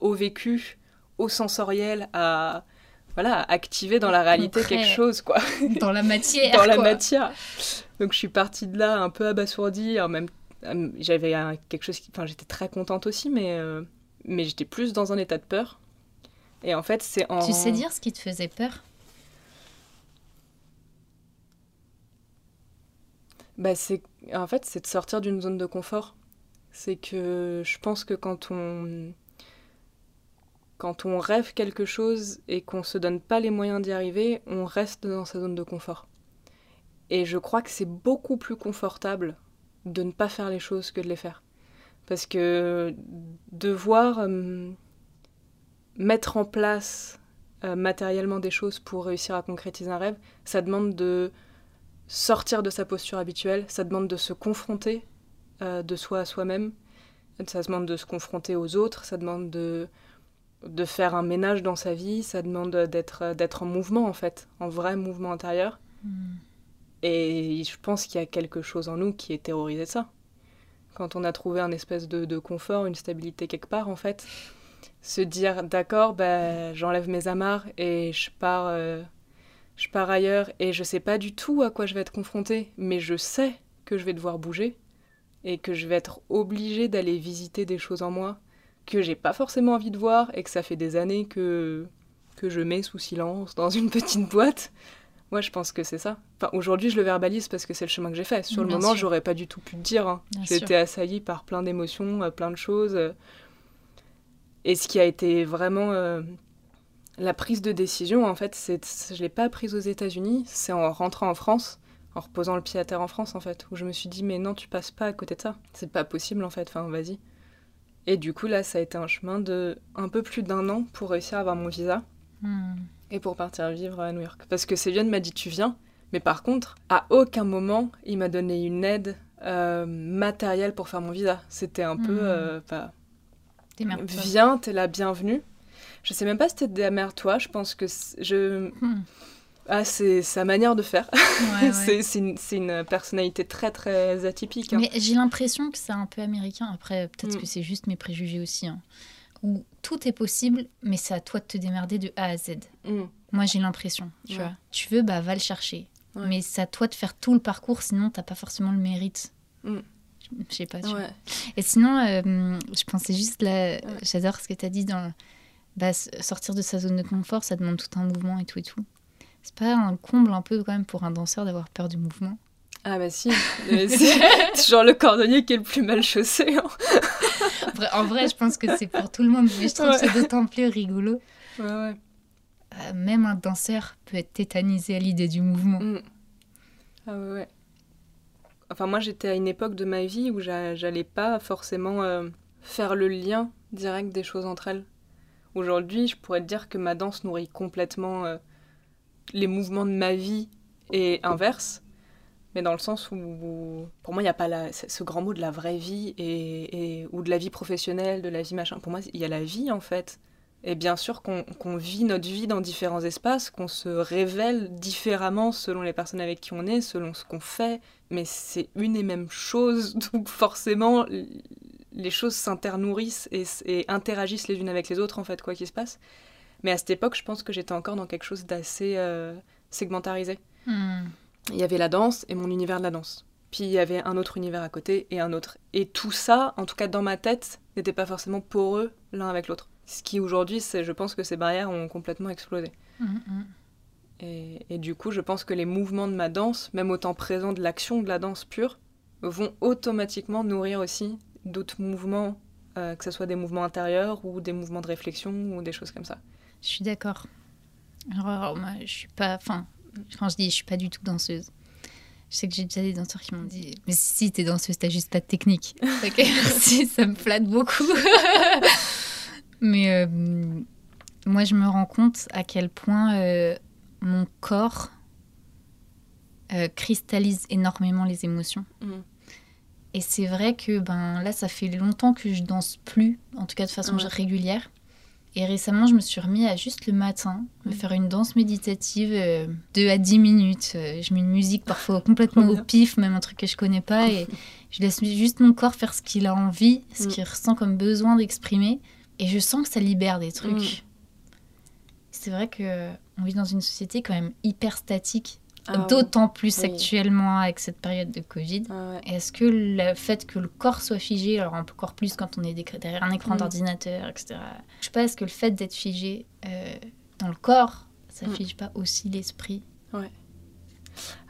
C: au vécu, au sensoriel, à voilà, activer dans la réalité
B: Concret.
C: quelque chose, quoi,
B: Dans la matière.
C: dans la
B: quoi.
C: matière. Donc, je suis partie de là un peu abasourdie, en même euh, j'avais quelque chose qui, enfin, j'étais très contente aussi, mais euh, mais j'étais plus dans un état de peur. Et en fait, c'est en
B: Tu sais dire ce qui te faisait peur?
C: Bah, c'est en fait c'est de sortir d'une zone de confort. C'est que je pense que quand on quand on rêve quelque chose et qu'on se donne pas les moyens d'y arriver, on reste dans sa zone de confort. Et je crois que c'est beaucoup plus confortable de ne pas faire les choses que de les faire. Parce que devoir euh, mettre en place euh, matériellement des choses pour réussir à concrétiser un rêve, ça demande de sortir de sa posture habituelle, ça demande de se confronter euh, de soi à soi-même, ça demande de se confronter aux autres, ça demande de, de faire un ménage dans sa vie, ça demande d'être d'être en mouvement en fait, en vrai mouvement intérieur.
B: Hmm.
C: Et je pense qu'il y a quelque chose en nous qui est terrorisé de ça. Quand on a trouvé un espèce de, de confort, une stabilité quelque part, en fait, se dire d'accord, bah, j'enlève mes amarres et je pars, euh, je pars ailleurs et je sais pas du tout à quoi je vais être confrontée, mais je sais que je vais devoir bouger et que je vais être obligée d'aller visiter des choses en moi que j'ai pas forcément envie de voir et que ça fait des années que, que je mets sous silence dans une petite boîte. Moi, je pense que c'est ça. Enfin, aujourd'hui, je le verbalise parce que c'est le chemin que j'ai fait. Sur le
B: Bien
C: moment, j'aurais pas du tout pu te dire. hein. J'ai été assaillie par plein d'émotions, euh, plein de choses. euh. Et ce qui a été vraiment euh, la prise de décision, en fait, c'est je l'ai pas prise aux États-Unis. C'est en rentrant en France, en reposant le pied à terre en France, en fait, où je me suis dit mais non, tu passes pas à côté de ça. C'est pas possible, en fait. Enfin, vas-y. Et du coup, là, ça a été un chemin de un peu plus d'un an pour réussir à avoir mon visa
B: Hmm.
C: et pour partir vivre à New York. Parce que Sévion m'a dit tu viens, mais par contre, à aucun moment, il m'a donné une aide euh, matérielle pour faire mon visa. C'était un peu,
B: Mhm.
C: euh, bah, viens, t'es la bienvenue. Je sais même pas si c'était démerde-toi, je pense que je...
B: Hmm.
C: Ah, c'est sa manière de faire.
B: Ouais, ouais.
C: c'est une, personnalité très très atypique. hein.
B: Mais j'ai l'impression que c'est un peu américain. Après, peut-être
C: Mm.
B: que c'est juste mes préjugés aussi. hein. Où tout est possible, mais c'est à toi de te démerder de A à Z.
C: Mm.
B: Moi, j'ai l'impression, tu
C: Ouais.
B: vois. Tu veux, bah, va le chercher. Mais c'est à toi de faire tout le parcours, sinon, t'as pas forcément le mérite.
C: Mm.
B: Je sais pas. Tu. Et sinon, euh, je pensais juste là, j'adore ce que tu as dit dans bah, sortir de sa zone de confort, ça demande tout un mouvement et tout et tout. C'est pas un comble un peu quand même pour un danseur d'avoir peur du mouvement
C: Ah bah si, c'est c'est genre le cordonnier qui est le plus mal chaussé. hein.
B: En vrai, je pense que c'est pour tout le monde, mais je trouve
C: Ouais.
B: ça d'autant plus rigolo.
C: Ouais, ouais.
B: Euh, même un danseur peut être tétanisé à l'idée du mouvement.
C: Mm. Ah ouais, ouais. Enfin, moi, j'étais à une époque de ma vie où j'a- j'allais pas forcément euh, faire le lien direct des choses entre elles. Aujourd'hui, je pourrais te dire que ma danse nourrit complètement euh, les mouvements de ma vie et inverse. Mais dans le sens où, pour moi, il n'y a pas ce grand mot de la vraie vie et, ou de la vie professionnelle, de la vie machin. Pour moi, il y a la vie, en fait. Et bien sûr qu'on vit notre vie dans différents espaces, qu'on se révèle différemment selon les personnes avec qui on est, selon ce qu'on fait, mais c'est une et même chose, donc forcément les choses s'internourrissent et, et interagissent les unes avec les autres en fait, quoi qu'il se passe. Mais à cette époque, je pense que j'étais encore dans quelque chose d'assez euh, segmentarisé.
B: Hmm.
C: Il y avait la danse et mon univers de la danse. Puis il y avait un autre univers à côté et un autre. Et tout ça, en tout cas dans ma tête, n'était pas forcément poreux l'un avec l'autre. Ce qui aujourd'hui, c'est, je pense que ces barrières ont complètement explosé.
B: Hmm, hmm.
C: Et, et du coup, je pense que les mouvements de ma danse, même au temps présent de l'action de la danse pure, vont automatiquement nourrir aussi d'autres mouvements, euh, que ce soit des mouvements intérieurs ou des mouvements de réflexion ou des choses comme ça.
B: Je suis d'accord. Alors, moi, je suis pas. Enfin, quand je dis je suis pas du tout danseuse, je sais que j'ai déjà des danseurs qui m'ont dit Mais si, t'es danseuse, t'as juste pas de technique. ok, merci, ça me flatte beaucoup. Mais euh, moi, je me rends compte à quel point euh, mon corps euh, cristallise énormément les émotions.
C: Mhm.
B: Et c'est vrai que ben là, ça fait longtemps que je danse plus, en tout cas de façon régulière. Et récemment, je me suis remis à juste le matin me faire une danse méditative euh, 2 à 10 minutes. Euh, je mets une musique parfois complètement au pif, même un truc que je connais pas. Et je laisse juste mon corps faire ce qu'il a envie, ce
C: Mhm.
B: qu'il ressent comme besoin d'exprimer. Et je sens que ça libère des trucs.
C: Mhm.
B: C'est vrai que on vit dans une société quand même hyper statique,
C: Ah ouais.
B: d'autant plus
C: Oui.
B: actuellement avec cette période de Covid.
C: Ah ouais.
B: Est-ce que le fait que le corps soit figé, alors encore plus quand on est derrière un écran d'ordinateur, etc. Je sais pas, est-ce que le fait d'être figé euh, dans le corps, ça
C: Mm.
B: fige pas aussi l'esprit?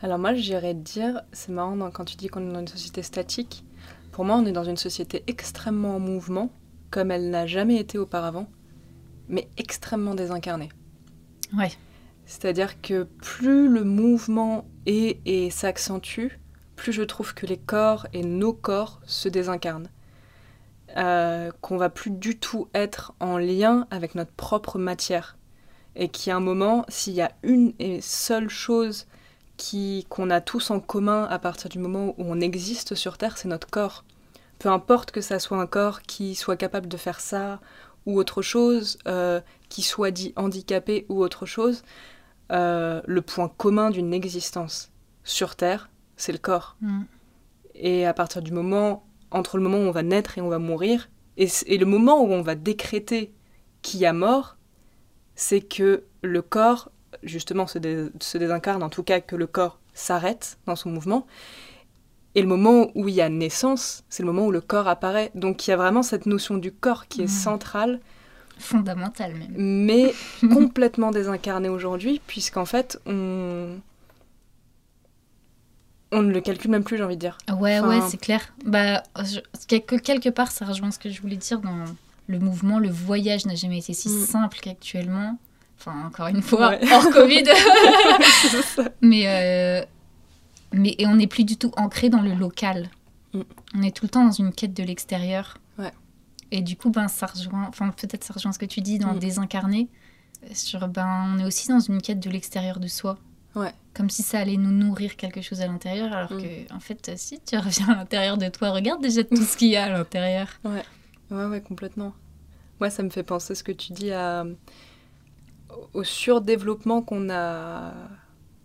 C: Alors moi, j'irais te dire, c'est marrant quand tu dis qu'on est dans une société statique. Pour moi, on est dans une société extrêmement en mouvement, comme elle n'a jamais été auparavant, mais extrêmement désincarnée.
B: Ouais.
C: C'est-à-dire que plus le mouvement est et s'accentue, plus je trouve que les corps et nos corps se désincarnent. Euh, qu'on va plus du tout être en lien avec notre propre matière. Et a un moment, s'il y a une et seule chose qui qu'on a tous en commun à partir du moment où on existe sur Terre, c'est notre corps. Peu importe que ça soit un corps qui soit capable de faire ça ou autre chose, euh, qui soit dit handicapé ou autre chose, euh, le point commun d'une existence sur Terre, c'est le corps.
B: Mm.
C: Et à partir du moment, entre le moment où on va naître et on va mourir, et, le moment où on va décréter qu'il y a mort, c'est que le corps, justement, se, dé- se désincarne, en tout cas que le corps s'arrête dans son mouvement. Et le moment où il y a naissance, c'est le moment où le corps apparaît. Donc il y a vraiment cette notion du corps qui est
B: Mhm.
C: centrale,
B: Fondamental même.
C: mais complètement désincarnée aujourd'hui, puisqu'en fait, on... on ne le calcule même plus, j'ai envie de dire.
B: Ouais,
C: Enfin-
B: ouais, c'est clair. Bah, je- quelque, part, ça rejoint ce que je voulais dire dans le mouvement. Le voyage n'a jamais été si
C: Mm.
B: simple qu'actuellement. Enfin, encore une fois,
C: Ouais.
B: hors Covid. Mais, euh, mais et on n'est plus du tout ancré dans le local.
C: Mm.
B: On est tout le temps dans une quête de l'extérieur.
C: Ouais.
B: Et du coup, ben, ça rejoint, enfin, peut-être ça rejoint ce que tu dis dans
C: Mm.
B: désincarné. Sur, ben, on est aussi dans une quête de l'extérieur de soi.
C: Ouais.
B: Comme si ça allait nous nourrir quelque chose à l'intérieur, alors
C: Mm.
B: que, en fait, si tu reviens à l'intérieur de toi, regarde déjà tout ce qu'il y a à l'intérieur.
C: Ouais, ouais, complètement. Moi, ça me fait penser ce que tu dis à, au surdéveloppement qu'on a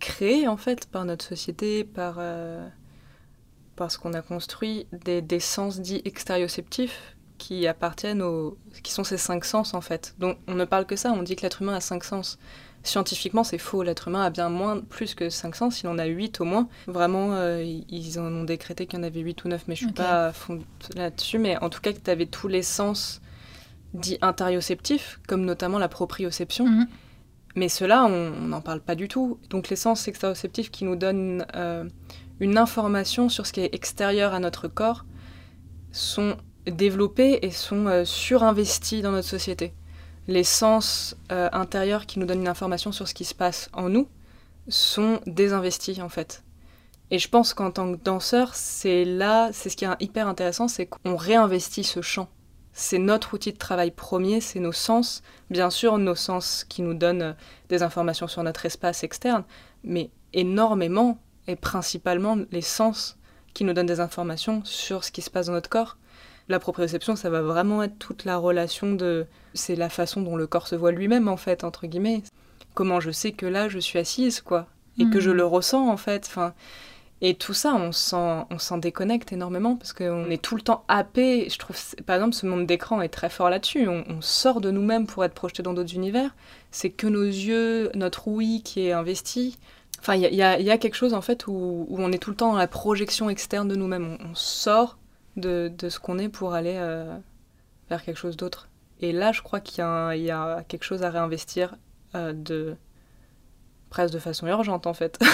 C: créé, en fait, par notre société, par, euh, par ce qu'on a construit, des, des sens dits extérioceptifs qui appartiennent aux... qui sont ces cinq sens, en fait. Donc, on ne parle que ça, on dit que l'être humain a cinq sens. Scientifiquement, c'est faux. L'être humain a bien moins, plus que 5 sens. Il en a 8 au moins. Vraiment, euh, ils en ont décrété qu'il y en avait 8 ou 9, mais je suis
B: Ok.
C: pas à fond là-dessus. Mais en tout cas, que tu avais tous les sens dits intérioceptifs, comme notamment la proprioception.
B: Mhm.
C: Mais ceux-là, on on n'en parle pas du tout. Donc les sens extérioceptifs qui nous donnent euh, une information sur ce qui est extérieur à notre corps sont développés et sont euh, surinvestis dans notre société. Les sens euh, intérieurs qui nous donnent une information sur ce qui se passe en nous sont désinvestis en fait. Et je pense qu'en tant que danseur, c'est là, c'est ce qui est hyper intéressant, c'est qu'on réinvestit ce champ. C'est notre outil de travail premier, c'est nos sens. Bien sûr, nos sens qui nous donnent euh, des informations sur notre espace externe, mais énormément et principalement les sens qui nous donnent des informations sur ce qui se passe dans notre corps. La proprioception, ça va vraiment être toute la relation de... C'est la façon dont le corps se voit lui-même, en fait, entre guillemets. Comment je sais que là, je suis assise, quoi. Et que je
B: Mhm.
C: le ressens, en fait. Enfin, et tout ça, on s'en, on s'en déconnecte énormément parce qu'on est tout le temps happé. Je trouve, par exemple, ce monde d'écran est très fort là-dessus. On, on sort de nous-mêmes pour être projeté dans d'autres univers. C'est que nos yeux, notre ouïe qui est investi. Enfin, il y a, y a- il y a quelque chose en fait où, où on est tout le temps dans la projection externe de nous-mêmes. On, on sort de, de ce qu'on est pour aller euh, vers quelque chose d'autre. Et là, je crois qu'il y, a y quelque chose à réinvestir euh, de presque de façon urgente en fait.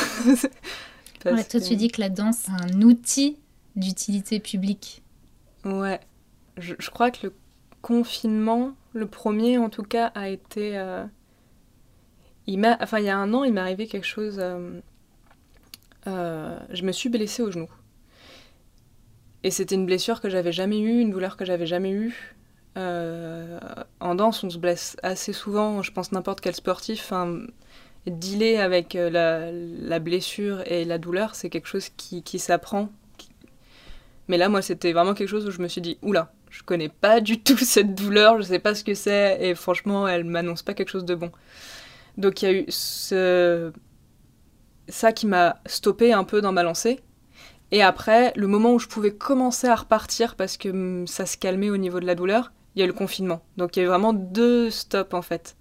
B: Ouais, toi,
C: que-
B: tu dis que la danse, c'est un outil d'utilité publique.
C: Ouais. Je, je crois que le confinement, le premier en tout cas, a été. euh, il m'a, enfin, il y a un an, il m'est arrivé quelque chose. euh, je me suis blessée au genou. Et c'était une blessure que j'avais jamais eue, une douleur que j'avais jamais eue. Euh, en danse, on se blesse assez souvent. Je pense n'importe quel sportif. Enfin, dealer avec euh, la, la blessure et la douleur, c'est quelque chose qui, qui s'apprend. Mais là, moi, c'était vraiment quelque chose où je me suis dit, oula, je connais pas du tout cette douleur, je sais pas ce que c'est, et franchement, elle m'annonce pas quelque chose de bon. Donc il y a eu ce... ça qui m'a stoppé un peu dans ma lancée. Et après, le moment où je pouvais commencer à repartir parce que hum, ça se calmait au niveau de la douleur, il y a eu le confinement. Donc il y a eu vraiment deux stops en fait.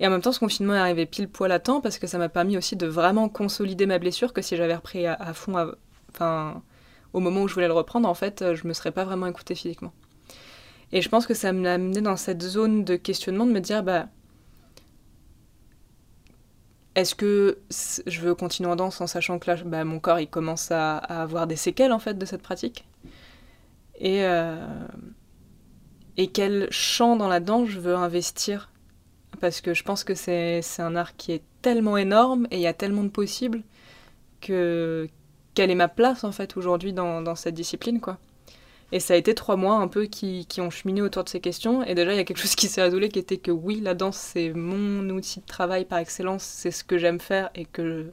C: Et en même temps, ce confinement est arrivé pile poil à temps parce que ça m'a permis aussi de vraiment consolider ma blessure que si j'avais repris à, fond, à- enfin, au moment où je voulais le reprendre, en fait, je me serais pas vraiment écoutée physiquement. Et je pense que ça m'a amené dans cette zone de questionnement de me dire, bah, est-ce que je veux continuer en danse en sachant que là, bah, mon corps, il commence à, avoir des séquelles, en fait, de cette pratique? Et, euh, et quel champ dans la danse je veux investir? Parce que je pense que c'est c'est un art qui est tellement énorme et il y a tellement de possibles que quelle est ma place, en fait, aujourd'hui dans, dans cette discipline, quoi? Et ça a été trois mois un peu qui, qui ont cheminé autour de ces questions. Et déjà, il y a quelque chose qui s'est résolu qui était que oui, la danse, c'est mon outil de travail par excellence, c'est ce que j'aime faire et que,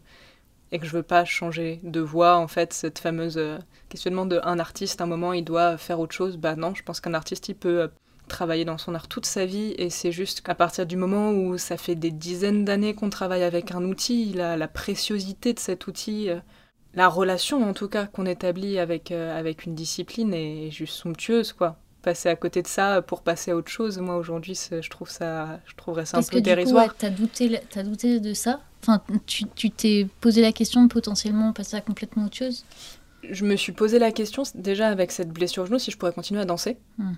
C: et que je veux pas changer de voie. En fait, cette fameuse euh, questionnement de un artiste, à un moment, il doit faire autre chose. Bah non, je pense qu'un artiste, il peut euh, travailler dans son art toute sa vie et c'est juste qu'à partir du moment où ça fait des dizaines d'années qu'on travaille avec un outil, la, la préciosité de cet outil. La relation en tout cas qu'on établit avec, euh, avec une discipline est juste somptueuse quoi. Passer à côté de ça pour passer à autre chose, moi aujourd'hui je trouve ça, je trouverais ça un peu
B: que
C: dérisoire.
B: ouais, t'as douté, t'as douté de ça? Enfin, tu t'es posé la question de potentiellement passer à complètement autre chose?
C: Je me suis posé la question déjà avec cette blessure au genou si je pourrais continuer à danser.
B: Hmm.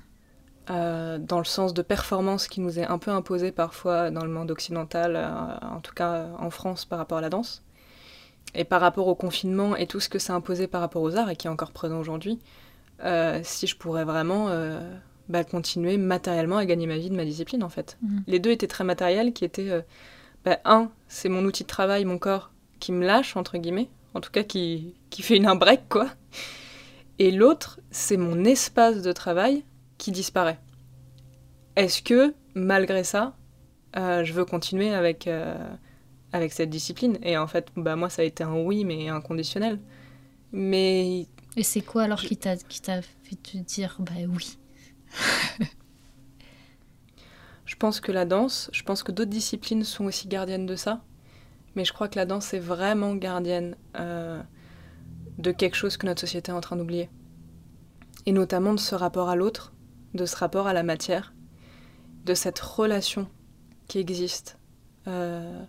C: Euh, dans le sens de performance qui nous est un peu imposé parfois dans le monde occidental, euh, en tout cas en France par rapport à la danse. Et par rapport au confinement et tout ce que ça a imposé par rapport aux arts et qui est encore présent aujourd'hui, euh, si je pourrais vraiment euh, bah, continuer matériellement à gagner ma vie de ma discipline en fait.
B: Mhm.
C: Les deux étaient très matériels, qui étaient euh, bah, un, c'est mon outil de travail, mon corps qui me lâche entre guillemets, en tout cas qui, qui fait une un break quoi. Et l'autre, c'est mon espace de travail qui disparaît. Est-ce que malgré ça, je veux continuer avec avec cette discipline Et en fait, bah moi ça a été un oui mais inconditionnel. Mais
B: Et c'est quoi alors qui t'a qui t'a fait te dire bah oui
C: Je pense que la danse, je pense que d'autres disciplines sont aussi gardiennes de ça, mais je crois que la danse est vraiment gardienne euh, de quelque chose que notre société est en train d'oublier. Et notamment de ce rapport à l'autre, de ce rapport à la matière, de cette relation qui existe. Euh,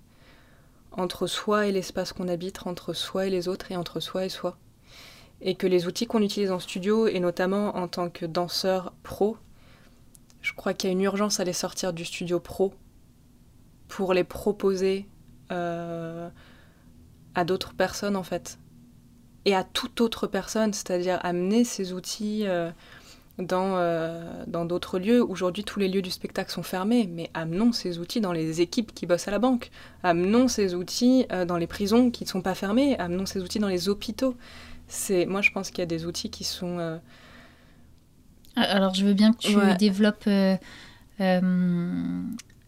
C: entre soi et l'espace qu'on habite, entre soi et les autres, et entre soi et soi. Et que les outils qu'on utilise en studio, et notamment en tant que danseur pro, je crois qu'il y a une urgence à les sortir du studio pro pour les proposer euh, à d'autres personnes en fait. Et à toute autre personne, c'est-à-dire amener ces outils euh, dans euh, dans d'autres lieux. Aujourd'hui, tous les lieux du spectacle sont fermés, mais amenons ces outils dans les équipes qui bossent à la banque. Amenons ces outils dans les prisons qui ne sont pas fermées. Amenons ces outils dans les hôpitaux. C'est moi, je pense qu'il y a des outils qui sont
B: alors, je veux bien que tu développes. Euh, euh,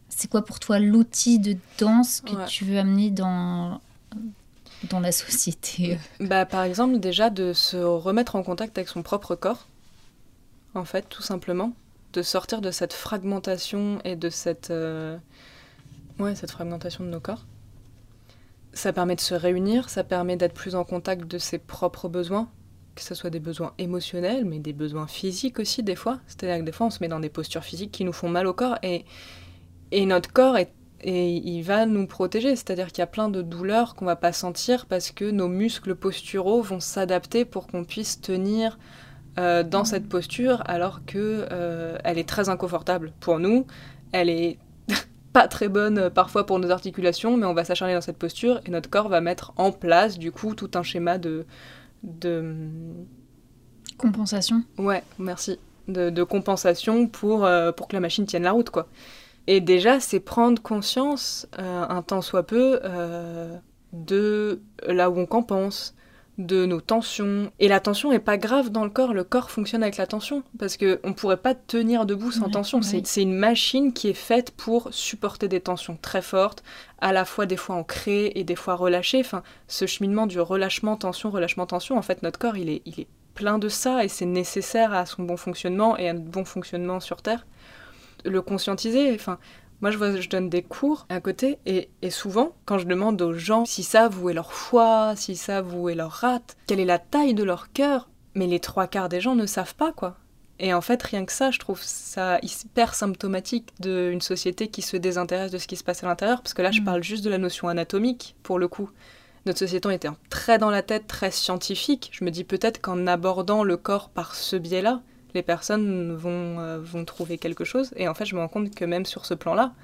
B: c'est quoi pour toi l'outil de danse que tu veux amener dans, dans la société?
C: Bah, Par exemple, déjà de se remettre en contact avec son propre corps, en fait, tout simplement. De sortir de cette fragmentation et de cette, euh, ouais, cette fragmentation de nos corps. Ça permet de se réunir, ça permet d'être plus en contact de ses propres besoins, que ce soit des besoins émotionnels, mais des besoins physiques aussi des fois. C'est-à-dire que des fois, on se met dans des postures physiques qui nous font mal au corps et, et notre corps et il va nous protéger. C'est-à-dire qu'il y a plein de douleurs qu'on va pas sentir parce que nos muscles posturaux vont s'adapter pour qu'on puisse tenir euh, dans cette posture alors que euh, elle est très inconfortable pour nous. Elle est pas très bonne euh, parfois pour nos articulations, mais on va s'acharner dans cette posture et notre corps va mettre en place du coup tout un schéma de de...
B: Compensation
C: Ouais, merci. De, compensation pour, euh, pour que la machine tienne la route, quoi. Et déjà, c'est prendre conscience, euh, un temps soit peu, euh, de là où on compense, de nos tensions. Et la tension n'est pas grave dans le corps, le corps fonctionne avec la tension, parce qu'on ne pourrait pas tenir debout sans tension. C'est une machine qui est faite pour supporter des tensions très fortes, à la fois des fois ancrées et des fois relâchées. Enfin, ce cheminement du relâchement, tension, relâchement, tension, en fait, notre corps, il est, il est plein de ça, et c'est nécessaire à son bon fonctionnement et à notre bon fonctionnement sur Terre. Le conscientiser, enfin, moi, je, vois, je donne des cours à côté et, souvent, quand je demande aux gens s'ils savent où est leur foie, s'ils savent où est leur rate, quelle est la taille de leur cœur, mais les trois quarts des gens ne savent pas, quoi. Et en fait, rien que ça, je trouve ça hyper symptomatique d'une société qui se désintéresse de ce qui se passe à l'intérieur, parce que là, je mm. parle juste de la notion anatomique, pour le coup. Notre société était très dans la tête, très scientifique. Je me dis peut-être qu'en abordant le corps par ce biais-là, les personnes vont, euh, vont trouver quelque chose. Et en fait, je me rends compte que même sur ce plan-là,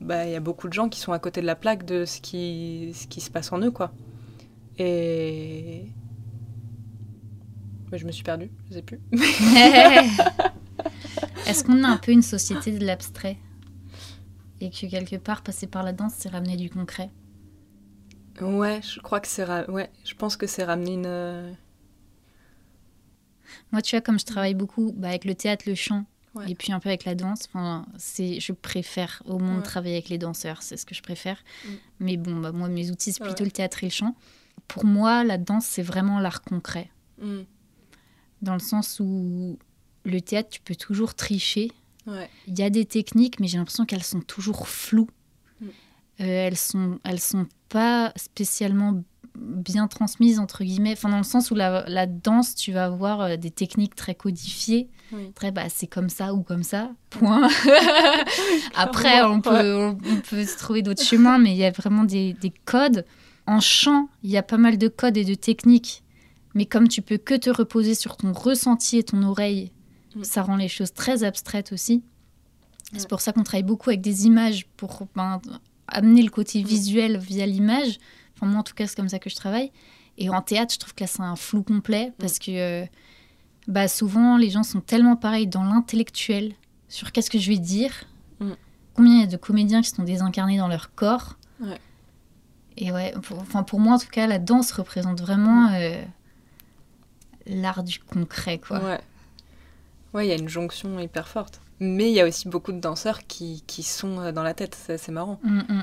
C: bah, il y a beaucoup de gens qui sont à côté de la plaque de ce qui, ce qui se passe en eux, quoi. Et... je me suis perdue, je sais plus.
B: Est-ce qu'on a un peu une société de l'abstrait? Et que quelque part, passer par la danse, c'est ramener du concret
C: Ouais, je crois que c'est... Ouais, je pense que c'est ramener une
B: moi, tu vois, comme je travaille beaucoup bah, avec le théâtre, le chant, et puis un peu avec la danse, c'est, je préfère au monde travailler avec les danseurs, c'est ce que je préfère. Mm. Mais bon, bah, moi, mes outils, c'est plutôt le théâtre et le chant. Pour moi, la danse, c'est vraiment l'art concret. Mm. Dans le sens où le théâtre, tu peux toujours tricher. Il y a des techniques, mais j'ai l'impression qu'elles sont toujours floues. Mm. Euh, elles sont, elles sont pas spécialement bien transmise, entre guillemets, enfin, dans le sens où la, danse, tu vas avoir euh, des techniques très codifiées. Très, bah, c'est comme ça ou comme ça, point. Après, on peut, on, peut se trouver d'autres chemins, mais il y a vraiment des, des codes. En chant, il y a pas mal de codes et de techniques. Mais comme tu peux que te reposer sur ton ressenti et ton oreille, ça rend les choses très abstraites aussi. C'est pour ça qu'on travaille beaucoup avec des images pour ben, amener le côté visuel via l'image Enfin, moi, en tout cas, c'est comme ça que je travaille. Et en théâtre, je trouve que là, c'est un flou complet parce que euh, bah, souvent, les gens sont tellement pareils dans l'intellectuel sur qu'est-ce que je vais dire. Mm. Combien il y a de comédiens qui sont désincarnés dans leur corps. Et ouais, pour, enfin, pour moi, en tout cas, la danse représente vraiment mm. euh, l'art du concret, quoi.
C: Ouais. Ouais, il y a une jonction hyper forte. Mais il y a aussi beaucoup de danseurs qui, qui sont euh, dans la tête, c'est marrant. Mm,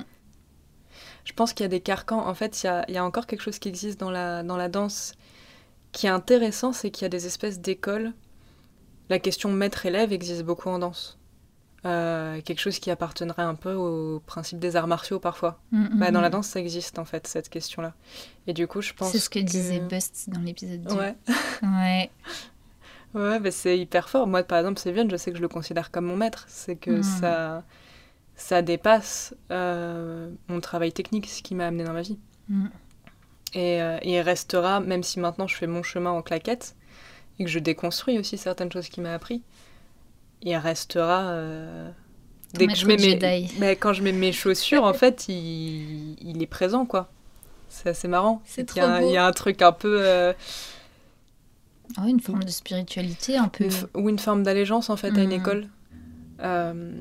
C: je pense qu'il y a des carcans. En fait, il y a, encore quelque chose qui existe dans la, dans la danse qui est intéressant, c'est qu'il y a des espèces d'écoles. La question maître-élève existe beaucoup en danse. Euh, quelque chose qui appartiendrait un peu au principe des arts martiaux parfois. Mm, mm, bah, dans la mm. danse, ça existe en fait, cette question-là. Et du coup, je pense.
B: C'est ce que, disait Bust dans l'épisode 2.
C: Ouais.
B: ouais.
C: Ouais, bah, c'est hyper fort. Moi, par exemple, Sévienne, je sais que je le considère comme mon maître. C'est que ça ça dépasse euh, mon travail technique, ce qui m'a amené dans ma vie.
B: Mm.
C: Et, euh, et il restera, même si maintenant je fais mon chemin en claquette et que je déconstruis aussi certaines choses qu'il m'a appris, il restera. euh,
B: Ton
C: que je mets mes, mais quand je mets mes chaussures, en fait, il, il est présent, quoi. C'est assez marrant.
B: C'est
C: Il y, a,
B: trop
C: un-
B: beau.
C: il y a un truc un peu.
B: Ah une forme de spiritualité un peu.
C: une f- ou une forme d'allégeance, en fait, à une
B: Mhm.
C: école. Euh,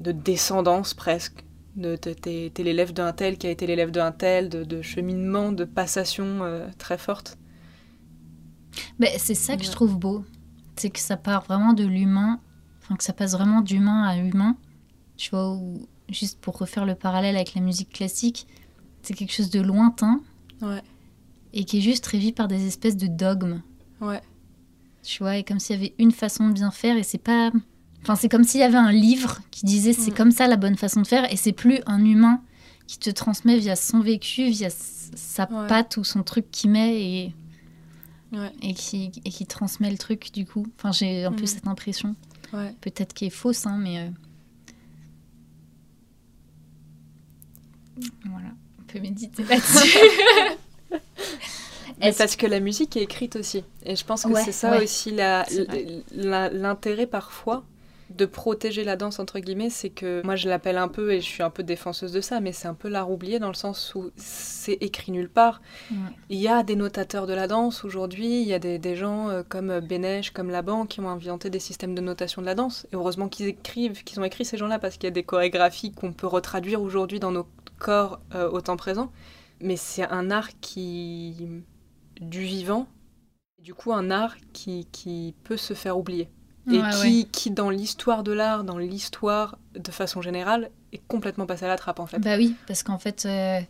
C: de descendance, presque. De, t'es- t'es l'élève d'un tel qui a été l'élève d'un tel, de, de cheminement, de passation euh, très forte.
B: Ben, c'est ça que je trouve beau. C'est que ça part vraiment de l'humain, enfin que ça passe vraiment d'humain à humain. Tu vois, juste pour refaire le parallèle avec la musique classique, c'est quelque chose de lointain
C: Ouais,
B: et qui est juste régi par des espèces de dogmes.
C: ouais.
B: Tu vois, et comme s'il y avait une façon de bien faire et c'est pas. Enfin, c'est comme s'il y avait un livre qui disait c'est
C: Mm.
B: comme ça la bonne façon de faire et c'est plus un humain qui te transmet via son vécu, via sa
C: Ouais.
B: patte ou son truc qu'il met et,
C: Ouais.
B: et, qui, et qui transmet le truc du coup. Enfin, j'ai un peu
C: Mm.
B: cette impression.
C: Ouais.
B: Peut-être qui est fausse, hein, mais. euh, Voilà, on peut méditer là-dessus.
C: Mais parce que la musique est écrite aussi. Et je pense que
B: Ouais,
C: c'est ça
B: ouais.
C: aussi la- la- l'intérêt parfois de protéger la danse, entre guillemets, c'est que moi je l'appelle un peu, et je suis un peu défenseuse de ça, mais c'est un peu l'art oublié dans le sens où c'est écrit nulle part.
B: Ouais.
C: Il y a des notateurs de la danse aujourd'hui, il y a des, des gens euh, comme Bénèche, comme Laban qui ont inventé des systèmes de notation de la danse. Et heureusement qu'ils écrivent, qu'ils ont écrit ces gens-là parce qu'il y a des chorégraphies qu'on peut retraduire aujourd'hui dans nos corps euh, au temps présent. Mais c'est un art qui du vivant, du coup un art qui, qui peut se faire oublier. Et
B: Ouais,
C: qui,
B: ouais.
C: qui, dans l'histoire de l'art, dans l'histoire de façon générale, est complètement passé à la trappe en fait.
B: Bah oui, parce qu'en fait, il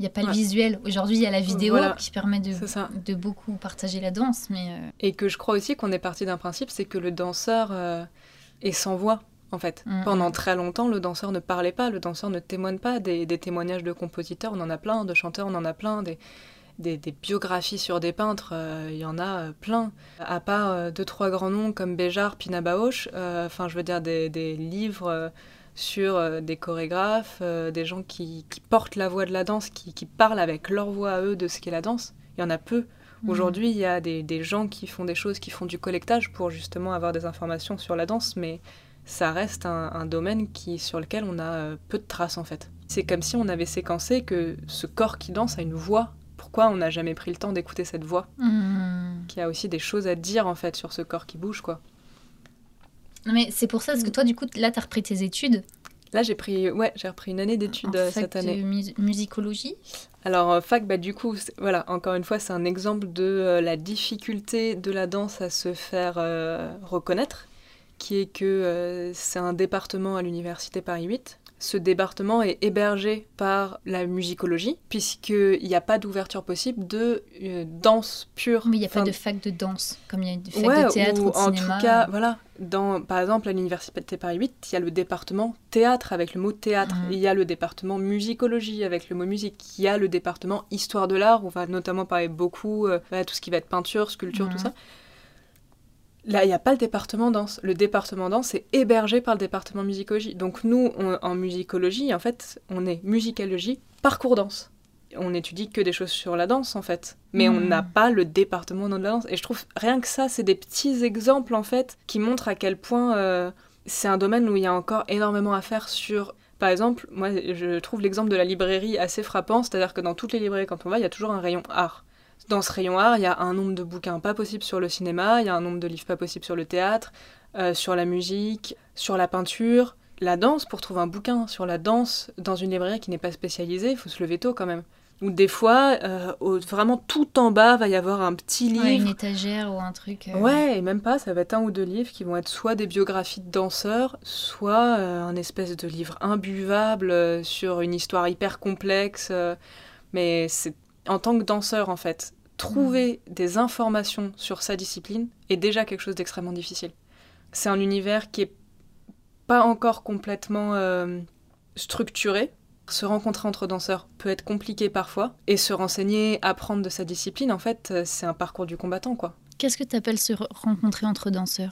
B: n'y a pas le visuel. Aujourd'hui, il y a la vidéo
C: Voilà.
B: qui permet de, de beaucoup partager la danse, mais euh,
C: Et que je crois aussi qu'on est parti d'un principe, c'est que le danseur euh, est sans voix, en fait.
B: Mhm.
C: Pendant très longtemps, le danseur ne parlait pas, le danseur ne témoigne pas. Des, des témoignages de compositeurs, on en a plein, de chanteurs, on en a plein, des, des, des biographies sur des peintres, euh, il y en a euh, plein. À part euh, deux, trois grands noms comme Béjart, Pina Bausch, enfin, je veux dire, des, des livres sur des chorégraphes, euh, des gens qui, qui portent la voix de la danse, qui, qui parlent avec leur voix à eux de ce qu'est la danse. Il y en a peu.
B: mm.
C: Aujourd'hui, il y a des, des gens qui font des choses, qui font du collectage pour justement avoir des informations sur la danse, mais ça reste un, un domaine qui, sur lequel on a peu de traces en fait. C'est comme si on avait séquencé que ce corps qui danse a une voix. Pourquoi on n'a jamais pris le temps d'écouter cette voix
B: Mm.
C: Qui a aussi des choses à dire en fait sur ce corps qui bouge quoi.
B: Mais c'est pour ça, parce que toi, du coup, là, tu as repris tes études
C: Là, j'ai pris, ouais, j'ai repris une année d'études euh, cette année.
B: de mus- musicologie.
C: Alors, euh, fac, bah, du coup, voilà, encore une fois, c'est un exemple de euh, la difficulté de la danse à se faire euh, reconnaître, qui est que euh, c'est un département à l'université Paris 8. Ce département est hébergé par la musicologie, puisqu'il n'y a pas d'ouverture possible de euh, danse pure.
B: Mais il n'y a pas de fac de danse, comme il y a une fac
C: Ouais,
B: de théâtre
C: ou
B: ou de
C: en
B: cinéma.
C: tout cas, voilà, dans, par exemple, à l'université Paris 8, il y a le département théâtre avec le mot théâtre.
B: Mhm.
C: Il y a le département musicologie avec le mot musique. Il y a le département histoire de l'art, où on va notamment parler beaucoup euh, voilà, tout ce qui va être peinture, sculpture, tout ça. Là, il n'y a pas le département danse. Le département danse est hébergé par le département musicologie. Donc nous, on- en musicologie, en fait, on est musicologie, parcours danse. On étudie que des choses sur la danse, en fait. Mais on n'a pas le département de la danse. Et je trouve, rien que ça, c'est des petits exemples, en fait, qui montrent à quel point euh, c'est un domaine où il y a encore énormément à faire sur... Par exemple, moi, je trouve l'exemple de la librairie assez frappant, c'est-à-dire que dans toutes les librairies, quand on va, il y a toujours un rayon art. Dans ce rayon art, il y a un nombre de bouquins pas possible sur le cinéma, il y a un nombre de livres pas possible sur le théâtre, euh, sur la musique, sur la peinture. La danse, pour trouver un bouquin sur la danse dans une librairie qui n'est pas spécialisée, il faut se lever tôt quand même. Ou des fois, euh, au- vraiment tout en bas, va y avoir un petit livre.
B: Ouais, une étagère ou un truc. euh,
C: Ouais, et même pas, ça va être un ou deux livres qui vont être soit des biographies de danseurs, soit un espèce de livre imbuvable sur une histoire hyper complexe. mais c'est en tant que danseur, en fait, trouver des informations sur sa discipline est déjà quelque chose d'extrêmement difficile. C'est un univers qui est pas encore complètement euh, structuré. Se rencontrer entre danseurs peut être compliqué parfois, et se renseigner, apprendre de sa discipline, en fait, euh, c'est un parcours du combattant, quoi.
B: Qu'est-ce que tu appelles se re- rencontrer entre danseurs?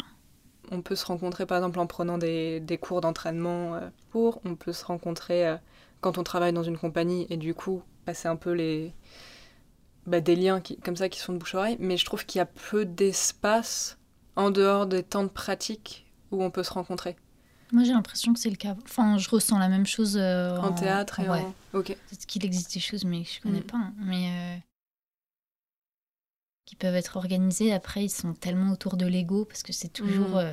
C: On peut se rencontrer par exemple en prenant des, des cours d'entraînement euh, pour, on peut se rencontrer quand on travaille dans une compagnie et du coup passer un peu les bah, des liens qui, comme ça qui sont de bouche à oreille. Mais je trouve qu'il y a peu d'espace en dehors des temps de pratique où on peut se rencontrer.
B: Moi, j'ai l'impression que c'est le cas. Enfin, je ressens la même chose euh,
C: En théâtre et
B: ouais.
C: en... Ok.
B: Peut-être qu'il existe des choses, mais je connais
C: Mm.
B: pas. hein. Mais euh, qui peuvent être organisées. Après, ils sont tellement autour de l'ego parce que c'est toujours.
C: Mm.
B: euh.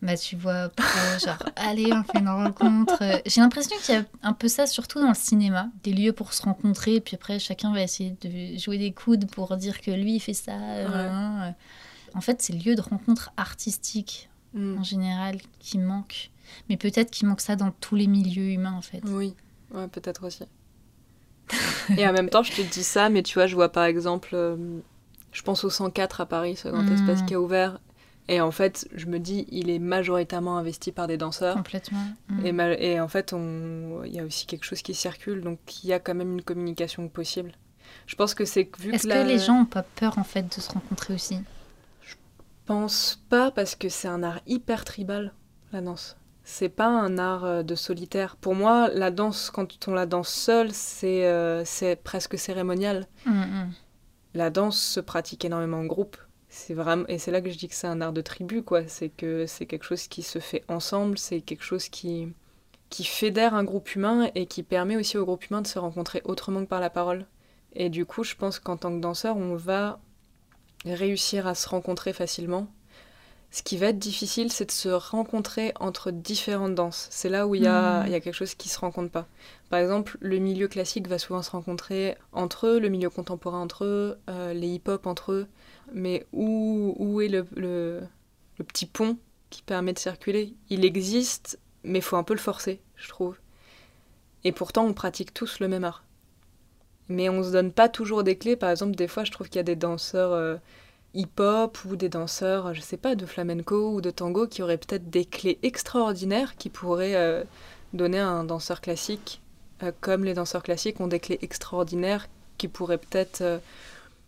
B: Bah, tu vois, pro, genre, allez, on fait une rencontre. Euh, J'ai l'impression qu'il y a un peu ça, surtout dans le cinéma. Des lieux pour se rencontrer, et puis après, chacun va essayer de jouer des coudes pour dire que lui, il fait ça. euh,
C: Ouais.
B: hein, euh. En fait, c'est le lieu de rencontre artistique,
C: Mm.
B: en général, qui manque. Mais peut-être qu'il manque ça dans tous les milieux humains, en fait.
C: Oui, ouais, peut-être aussi. et en même temps, je te dis ça, mais tu vois, je vois par exemple, euh, je pense au 104 à Paris, ce grand
B: Mm.
C: espace qui est ouvert. Et en fait, je me dis, il est majoritairement investi par des danseurs.
B: Complètement. Mm.
C: Et, en fait, il y a aussi quelque chose qui circule, donc il y a quand même une communication possible. Je pense que c'est que vu
B: Est-ce
C: que,
B: que
C: la-
B: les gens ont pas peur en fait de se rencontrer aussi?
C: Pense pas parce que c'est un art hyper tribal, la danse. C'est pas un art euh, de solitaire. Pour moi, la danse, quand on la danse seule, c'est euh, presque cérémonial.
B: Mm,
C: La danse se pratique énormément en groupe. C'est vraiment et c'est là que je dis que c'est un art de tribu quoi. C'est que c'est quelque chose qui se fait ensemble. C'est quelque chose qui qui fédère un groupe humain et qui permet aussi au groupe humain de se rencontrer autrement que par la parole. Et du coup, je pense qu'en tant que danseur, on va réussir à se rencontrer facilement. Ce qui va être difficile, c'est de se rencontrer entre différentes danses. C'est là où il y, a-
B: Mm.
C: il y a quelque chose qui se rencontre pas. Par exemple, le milieu classique va souvent se rencontrer entre eux, le milieu contemporain entre eux, euh, les hip-hop entre eux. Mais où, où est le, le, petit pont qui permet de circuler? Il existe, mais faut un peu le forcer, je trouve. Et pourtant, on pratique tous le même art. Mais on se donne pas toujours des clés. Par exemple, des fois, je trouve qu'il y a des danseurs euh, hip-hop ou des danseurs, je sais pas, de flamenco ou de tango qui auraient peut-être des clés extraordinaires qui pourraient euh, donner à un danseur classique, euh, comme les danseurs classiques ont des clés extraordinaires qui pourraient peut-être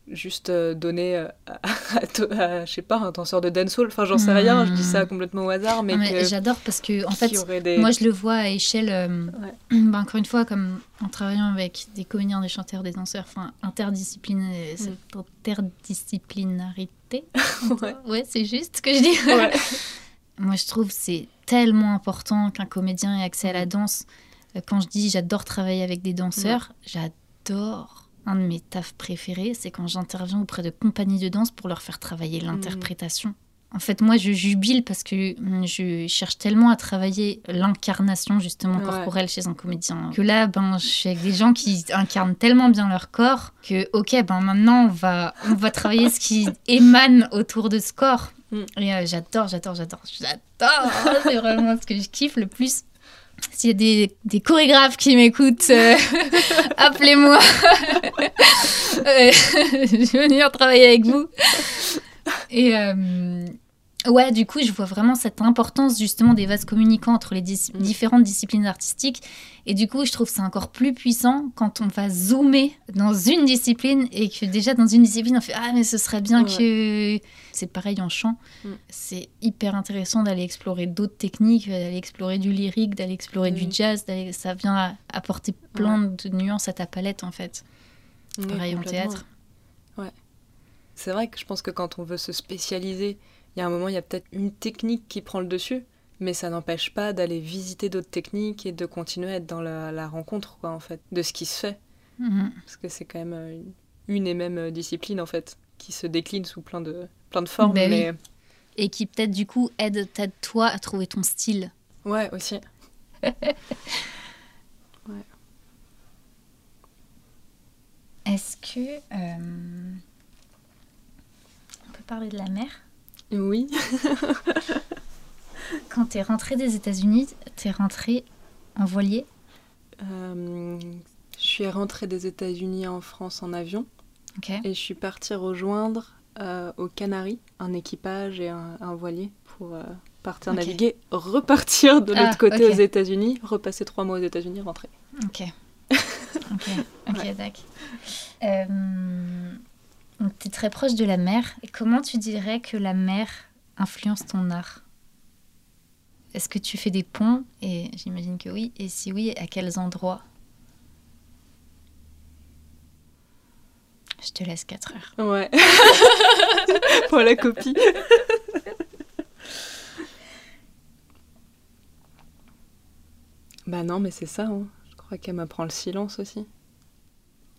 C: juste euh, donner euh, à, à- à, je sais pas, un danseur de dancehall. Enfin, j'en sais rien, je dis ça complètement au hasard, mais,
B: j'adore parce que en fait,
C: des...
B: moi je le vois à échelle. euh,
C: Ouais.
B: bah, encore une fois, comme en travaillant avec des comédiens, des chanteurs, des danseurs, enfin euh, cette interdisciplinarité.
C: Ouais.
B: ouais, c'est juste ce que je dis.
C: Ouais.
B: Moi, je trouve c'est tellement important qu'un comédien ait accès à la danse. Euh, Quand je dis j'adore travailler avec des danseurs, j'adore. Un de mes tafs préférés, c'est quand j'interviens auprès de compagnies de danse pour leur faire travailler l'interprétation. En fait, moi, je jubile parce que hum, je cherche tellement à travailler l'incarnation justement
C: Ouais.
B: corporelle chez un comédien que là, ben, je suis avec des gens qui incarnent tellement bien leur corps que, ok, ben maintenant, on va, on va travailler ce qui émane autour de ce corps.
C: Mm.
B: Et euh, j'adore, j'adore, j'adore, j'adore. C'est vraiment ce que je kiffe le plus. S'il y a des, des chorégraphes qui m'écoutent, euh, appelez-moi. Euh, je vais venir travailler avec vous. Et euh, ouais, du coup, je vois vraiment cette importance justement des vases communicants entre les dis-
C: Mm.
B: différentes disciplines artistiques. Et du coup, je trouve ça encore plus puissant quand on va zoomer dans une discipline et que déjà dans une discipline, on fait Ah, mais ce serait bien que. C'est pareil en chant.
C: Mm.
B: C'est hyper intéressant d'aller explorer d'autres techniques, d'aller explorer du lyrique, d'aller explorer du
C: Mm.
B: jazz. Ça vient apporter plein de nuances à ta palette en fait.
C: Oui,
B: Pareil en théâtre.
C: Ouais. C'est vrai que je pense que quand on veut se spécialiser, il y a un moment, il y a peut-être une technique qui prend le dessus, mais ça n'empêche pas d'aller visiter d'autres techniques et de continuer à être dans la, la rencontre, quoi, en fait, de ce qui se fait.
B: Mhm.
C: Parce que c'est quand même euh, une, et même euh, discipline, en fait, qui se décline sous plein de, plein de formes,
B: Ben oui.
C: mais
B: Et qui peut-être du coup aide toi à trouver ton style.
C: ouais, aussi.
B: Est-ce que euh, on peut parler de la mer?
C: Oui.
B: Quand t'es rentrée des États-Unis, t'es rentrée en voilier.
C: Euh, je suis rentrée des États-Unis en France en avion. Et je suis partie rejoindre euh, aux Canaries un équipage et un, un voilier pour euh, partir naviguer, repartir de l'autre
B: Ah,
C: côté aux États-Unis, repasser trois mois aux États-Unis, rentrer.
B: Ok. Ok. Ok.
C: Ouais.
B: D'accord. Euh, donc t'es très proche de la mer. Et comment tu dirais que la mer influence ton art? Est-ce que tu fais des ponts Et j'imagine que oui. Et si oui, à quels endroits Je te laisse 4 heures.
C: Ouais. Pour la copie. bah non, mais c'est ça. hein. Je crois qu'elle m'apprend le silence aussi.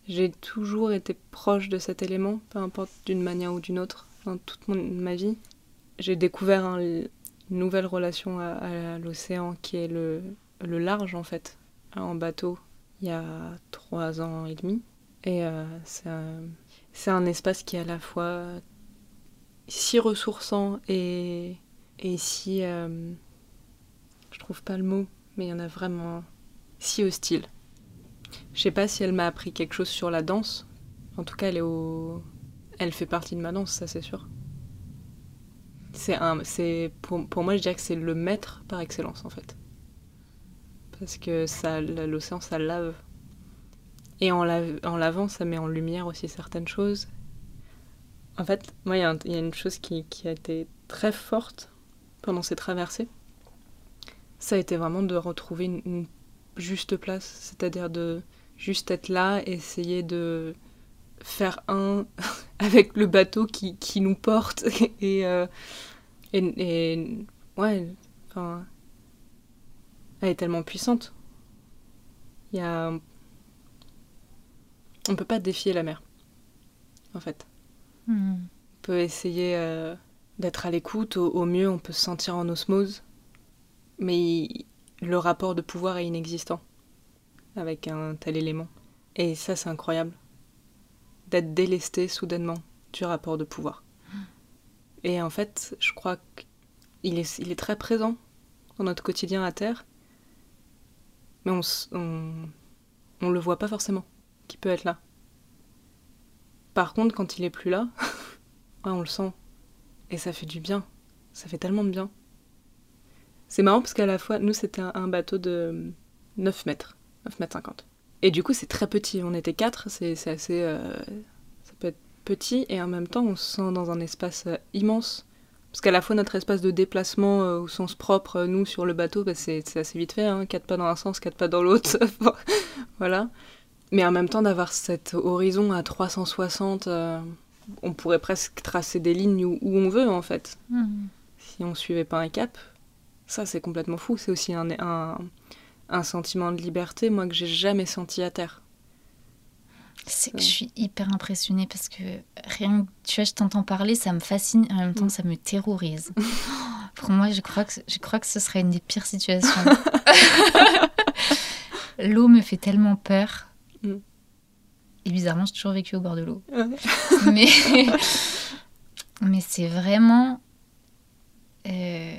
C: J'ai toujours été proche de cet élément, peu importe d'une manière ou d'une autre, dans toute ma vie. J'ai découvert un- nouvelle relation à, l'océan qui est le, le large en fait, en bateau, il y a trois ans et demi. Et euh, c'est un, c'est un espace qui est à la fois si ressourçant et, et si... euh, je trouve pas le mot, mais il y en a vraiment si hostile. Je sais pas si elle m'a appris quelque chose sur la danse. En tout cas, elle est au... Elle fait partie de ma danse, ça c'est sûr. C'est un... c'est pour, pour moi, je dirais que c'est le maître par excellence, en fait. Parce que ça, l'océan, ça lave. Et en, lave- en lavant, ça met en lumière aussi certaines choses. En fait, moi, il y, a une chose qui, qui a été très forte pendant ces traversées. Ça a été vraiment de retrouver une juste place, c'est-à-dire de juste être là, essayer de faire un avec le bateau qui, qui nous porte et, euh, et, et- ouais, enfin, elle est tellement puissante. Il y a, on peut pas défier la mer, en fait.
B: Hmm.
C: On peut essayer euh, d'être à l'écoute, au, au mieux on peut se sentir en osmose, mais il- le rapport de pouvoir est inexistant avec un tel élément. Et ça c'est incroyable, d'être délesté soudainement du rapport de pouvoir. Et en fait, je crois qu'il est, il est très présent dans notre quotidien à Terre, mais on, on, on le voit pas forcément, qu'il peut être là. Par contre, quand il est plus là, Ouais, on le sent. Et ça fait du bien. Ça fait tellement de bien. C'est marrant parce qu'à la fois, nous, c'était un, un bateau de 9 mètres. 9 mètres 50. Et du coup, c'est très petit. On était 4. C'est assez. euh, ça peut être petit. Et en même temps, on se sent dans un espace euh, immense. Parce qu'à la fois, notre espace de déplacement euh, au sens propre, nous, sur le bateau, bah, c'est assez vite fait. Hein, 4 pas dans un sens, 4 pas dans l'autre. voilà. Mais en même temps, d'avoir cet horizon à 360. euh, on pourrait presque tracer des lignes où, où on veut en fait.
B: Hmm.
C: Si on suivait pas un cap, ça c'est complètement fou. C'est aussi un, un, un sentiment de liberté, moi, que j'ai jamais senti à terre.
B: C'est que je suis hyper impressionnée parce que rien que tu vois, je t'entends parler, ça me fascine et en même temps
C: Mm.
B: ça me terrorise. Pour moi, je crois que je crois que ce serait une des pires situations. L'eau me fait tellement peur.
C: Mm.
B: Et bizarrement, j'ai toujours vécu au bord de l'eau. Mais mais c'est vraiment euh,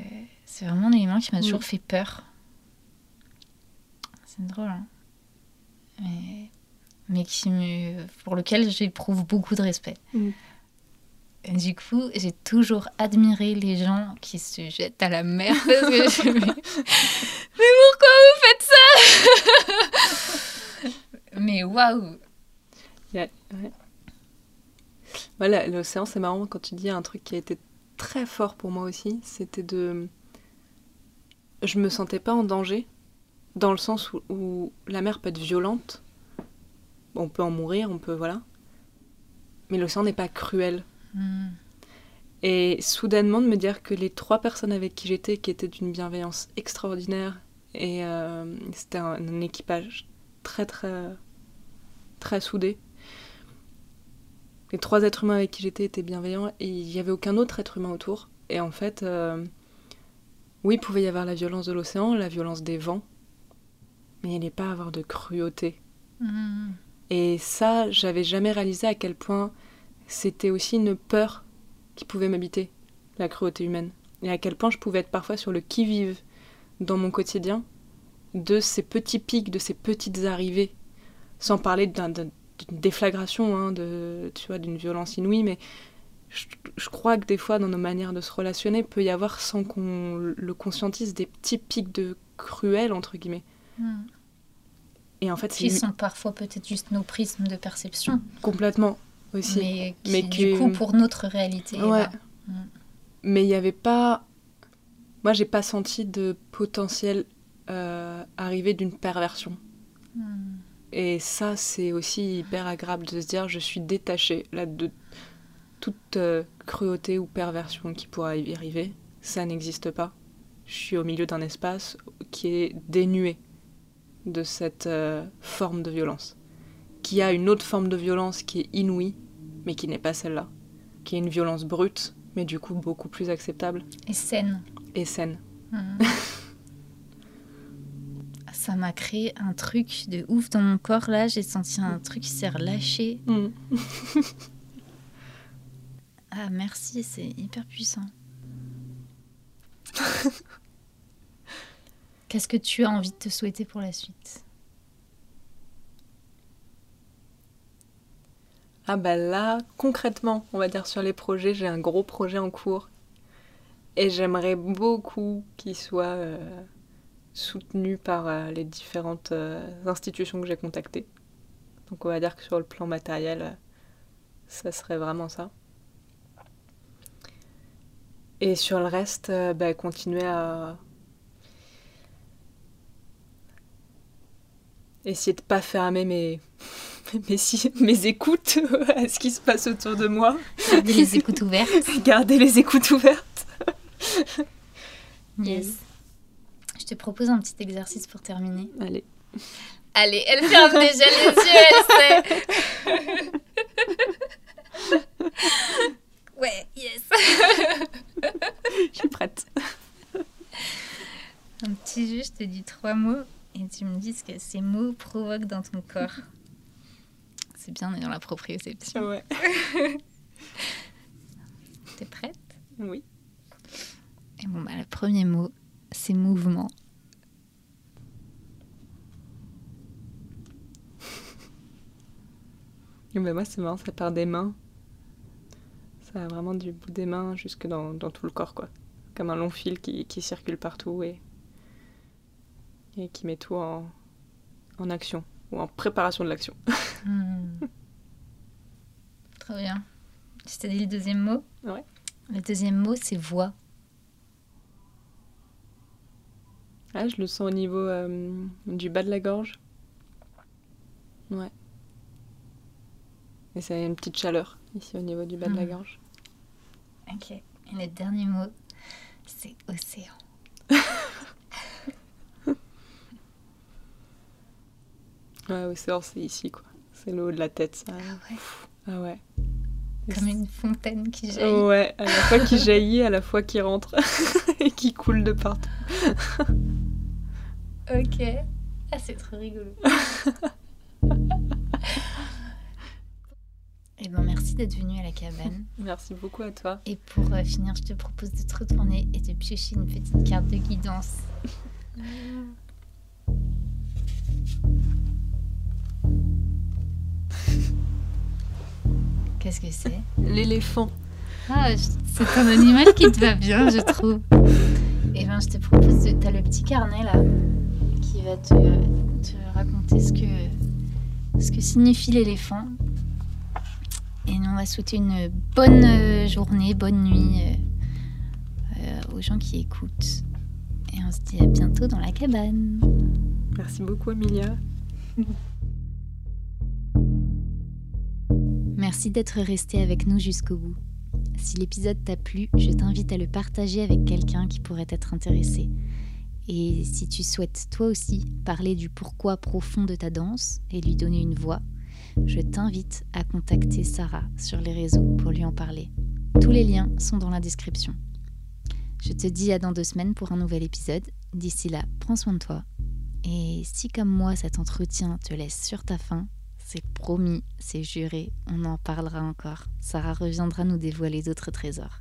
B: c'est vraiment un élément qui m'a
C: Mm.
B: toujours fait peur. Drôle. Hein mais, mais qui me, pour lequel j'éprouve beaucoup de respect.
C: Mm.
B: Du coup, j'ai toujours admiré les gens qui se jettent à la mer parce que je me- Mais pourquoi vous faites ça? Mais waouh
C: Ouais. Voilà, l'océan, c'est marrant quand tu dis un truc qui a été très fort pour moi aussi, c'était de. Je me sentais pas en danger, dans le sens où, où la mer peut être violente. On peut en mourir, on peut. Voilà. Mais l'océan n'est pas cruel.
B: Hmm.
C: Et soudainement de me dire que les trois personnes avec qui j'étais, qui étaient d'une bienveillance extraordinaire, et euh, c'était un, un équipage très très très soudé. Les trois êtres humains avec qui j'étais étaient bienveillants et il n'y avait aucun autre être humain autour. Et en fait, euh, oui, il pouvait y avoir la violence de l'océan, la violence des vents, mais allait pas avoir de cruauté.
B: Hmm.
C: Et ça, j'avais jamais réalisé à quel point c'était aussi une peur qui pouvait m'habiter, la cruauté humaine. Et à quel point je pouvais être parfois sur le qui-vive dans mon quotidien de ces petits pics, de ces petites arrivées. Sans parler d'un- d'un- d'une déflagration, hein, de, tu vois, d'une violence inouïe, mais je, je crois que des fois, dans nos manières de se relationner, peut y avoir, sans qu'on le conscientise, des petits pics de cruel, entre guillemets. Et en fait,
B: Qui sont parfois peut-être juste nos prismes de perception,
C: complètement aussi.
B: mais qui
C: Mais
B: du
C: que-
B: coup pour notre réalité.
C: Ouais.
B: Mm.
C: mais il n'y avait pas. Moi, j'ai pas senti de potentiel euh, arriver d'une perversion.
B: Hmm.
C: Et ça, c'est aussi hyper agréable de se dire je suis détachée là, de toute euh, cruauté ou perversion qui pourrait y arriver. Ça n'existe pas. Je suis au milieu d'un espace qui est dénué de cette euh, forme de violence. Qui a une autre forme de violence qui est inouïe, mais qui n'est pas celle-là. Qui est une violence brute, mais du coup beaucoup plus acceptable
B: Et saine.
C: et saine.
B: Hmm. Ça m'a créé un truc de ouf dans mon corps là. J'ai senti un truc qui s'est relâché.
C: Mm.
B: Ah merci, c'est hyper puissant. Qu'est-ce que tu as envie de te souhaiter pour la suite?
C: Ah bah là, concrètement, on va dire sur les projets, j'ai un gros projet en cours. Et j'aimerais beaucoup qu'il soit euh, soutenu par euh, les différentes euh, institutions que j'ai contactées. Donc on va dire que sur le plan matériel, ça serait vraiment ça. Et sur le reste, bah, continuer à essayer de pas fermer mes, mes, écoutes à ce qui se passe autour de moi.
B: Garder les écoutes ouvertes.
C: Garder les écoutes ouvertes.
B: Yes. Je te propose un petit exercice pour terminer.
C: Allez.
B: Allez, elle ferme déjà les yeux, elle sait. ouais, yes.
C: Je suis prête.
B: Un petit jeu, je te dis trois mots et tu me dis ce que ces mots provoquent dans ton corps. C'est bien, on est dans la proprioception.
C: Ouais.
B: T'es prête?
C: Oui.
B: Et bon, bah, le premier mot, c'est mouvement.
C: Et moi, c'est marrant, ça part des mains. Ça va vraiment du bout des mains jusque dans, dans tout le corps, quoi. Comme un long fil qui, qui circule partout et, et qui met tout en, en action ou en préparation de l'action.
B: Hmm. Trop bien. Je t'ai dit le deuxième mot
C: Ouais.
B: Le deuxième mot, c'est voix.
C: Ah, je le sens au niveau euh, du bas de la gorge. Ouais. Et ça a une petite chaleur ici au niveau du bas de la
B: Mhm.
C: gorge.
B: Ok. Et le dernier mot, c'est océan.
C: Ouais, océan, c'est ici, quoi. C'est le haut de la tête, ça.
B: ouais.
C: Ah ouais.
B: Comme une fontaine qui jaillit.
C: Ouais, à la fois qui jaillit, à la fois qui rentre et qui coule de partout.
B: Ok. Ah, c'est trop rigolo. Eh ben, merci d'être venu à la cabane.
C: Merci beaucoup à toi.
B: Et pour euh, finir, je te propose de te retourner et de piocher une petite carte de guidance. Qu'est-ce que c'est
C: L'éléphant.
B: Ah, c'est un animal qui te va bien, je trouve. Eh ben, je te propose de... T'as le petit carnet, là, qui va te, te raconter ce que, ce que signifie l'éléphant. Et nous, on va souhaiter une bonne euh, journée, bonne nuit euh, euh, aux gens qui écoutent. Et on se dit à bientôt dans la cabane.
C: Merci beaucoup, Emilia.
A: Merci d'être resté avec nous jusqu'au bout. Si l'épisode t'a plu, je t'invite à le partager avec quelqu'un qui pourrait être intéressé. Et si tu souhaites toi aussi parler du pourquoi profond de ta danse et lui donner une voix, je t'invite à contacter Sarah sur les réseaux pour lui en parler. Tous les liens sont dans la description. Je te dis à dans deux semaines pour un nouvel épisode. D'ici là, prends soin de toi. Et si comme moi cet entretien te laisse sur ta faim, c'est promis, c'est juré, on en parlera encore. Sarah reviendra nous dévoiler d'autres trésors.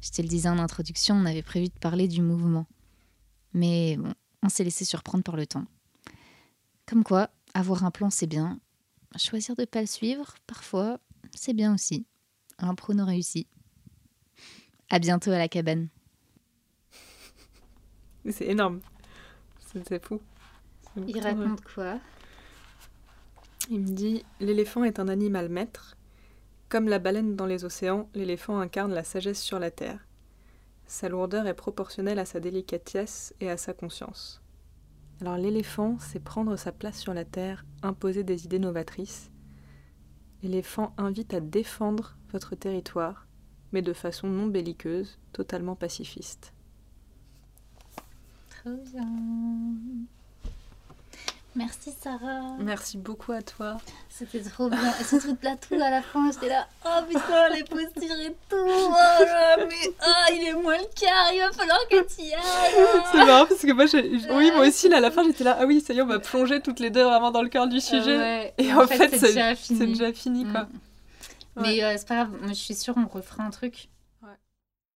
A: Je te le disais en introduction, on avait prévu de parler du mouvement. Mais bon, on s'est laissé surprendre par le temps. Comme quoi, avoir un plan, c'est bien. Choisir de ne pas le suivre, parfois, c'est bien aussi. L'impro nous réussit. À bientôt à la cabane.
C: C'est énorme. C'est fou.
B: Il raconte quoi?
C: Il me dit L'éléphant est un animal maître. Comme la baleine dans les océans, l'éléphant incarne la sagesse sur la terre. Sa lourdeur est proportionnelle à sa délicatesse et à sa conscience. Alors l'éléphant, c'est prendre sa place sur la terre, imposer des idées novatrices. L'éléphant invite à défendre votre territoire, mais de façon non belliqueuse, totalement pacifiste.
B: Trop bien. Merci Sarah.
C: Merci beaucoup à toi.
B: C'était trop bien. Et surtout là, tout à la fin, j'étais là. Oh putain, les postures et tout. Oh mais oh, il est moins le quart. Il va falloir que tu y ailles.
C: C'est marrant parce que moi, oui, moi aussi, là, à la fin, j'étais là. Ah oui, ça y est, on va plonger toutes les deux vraiment dans le cœur du sujet.
B: Ouais.
C: Et en fait,
B: c'est
C: c'est
B: déjà
C: c'est
B: fini.
C: déjà fini, quoi.
B: Mm. Mais euh, c'est pas grave, moi, je suis sûre on refera un truc.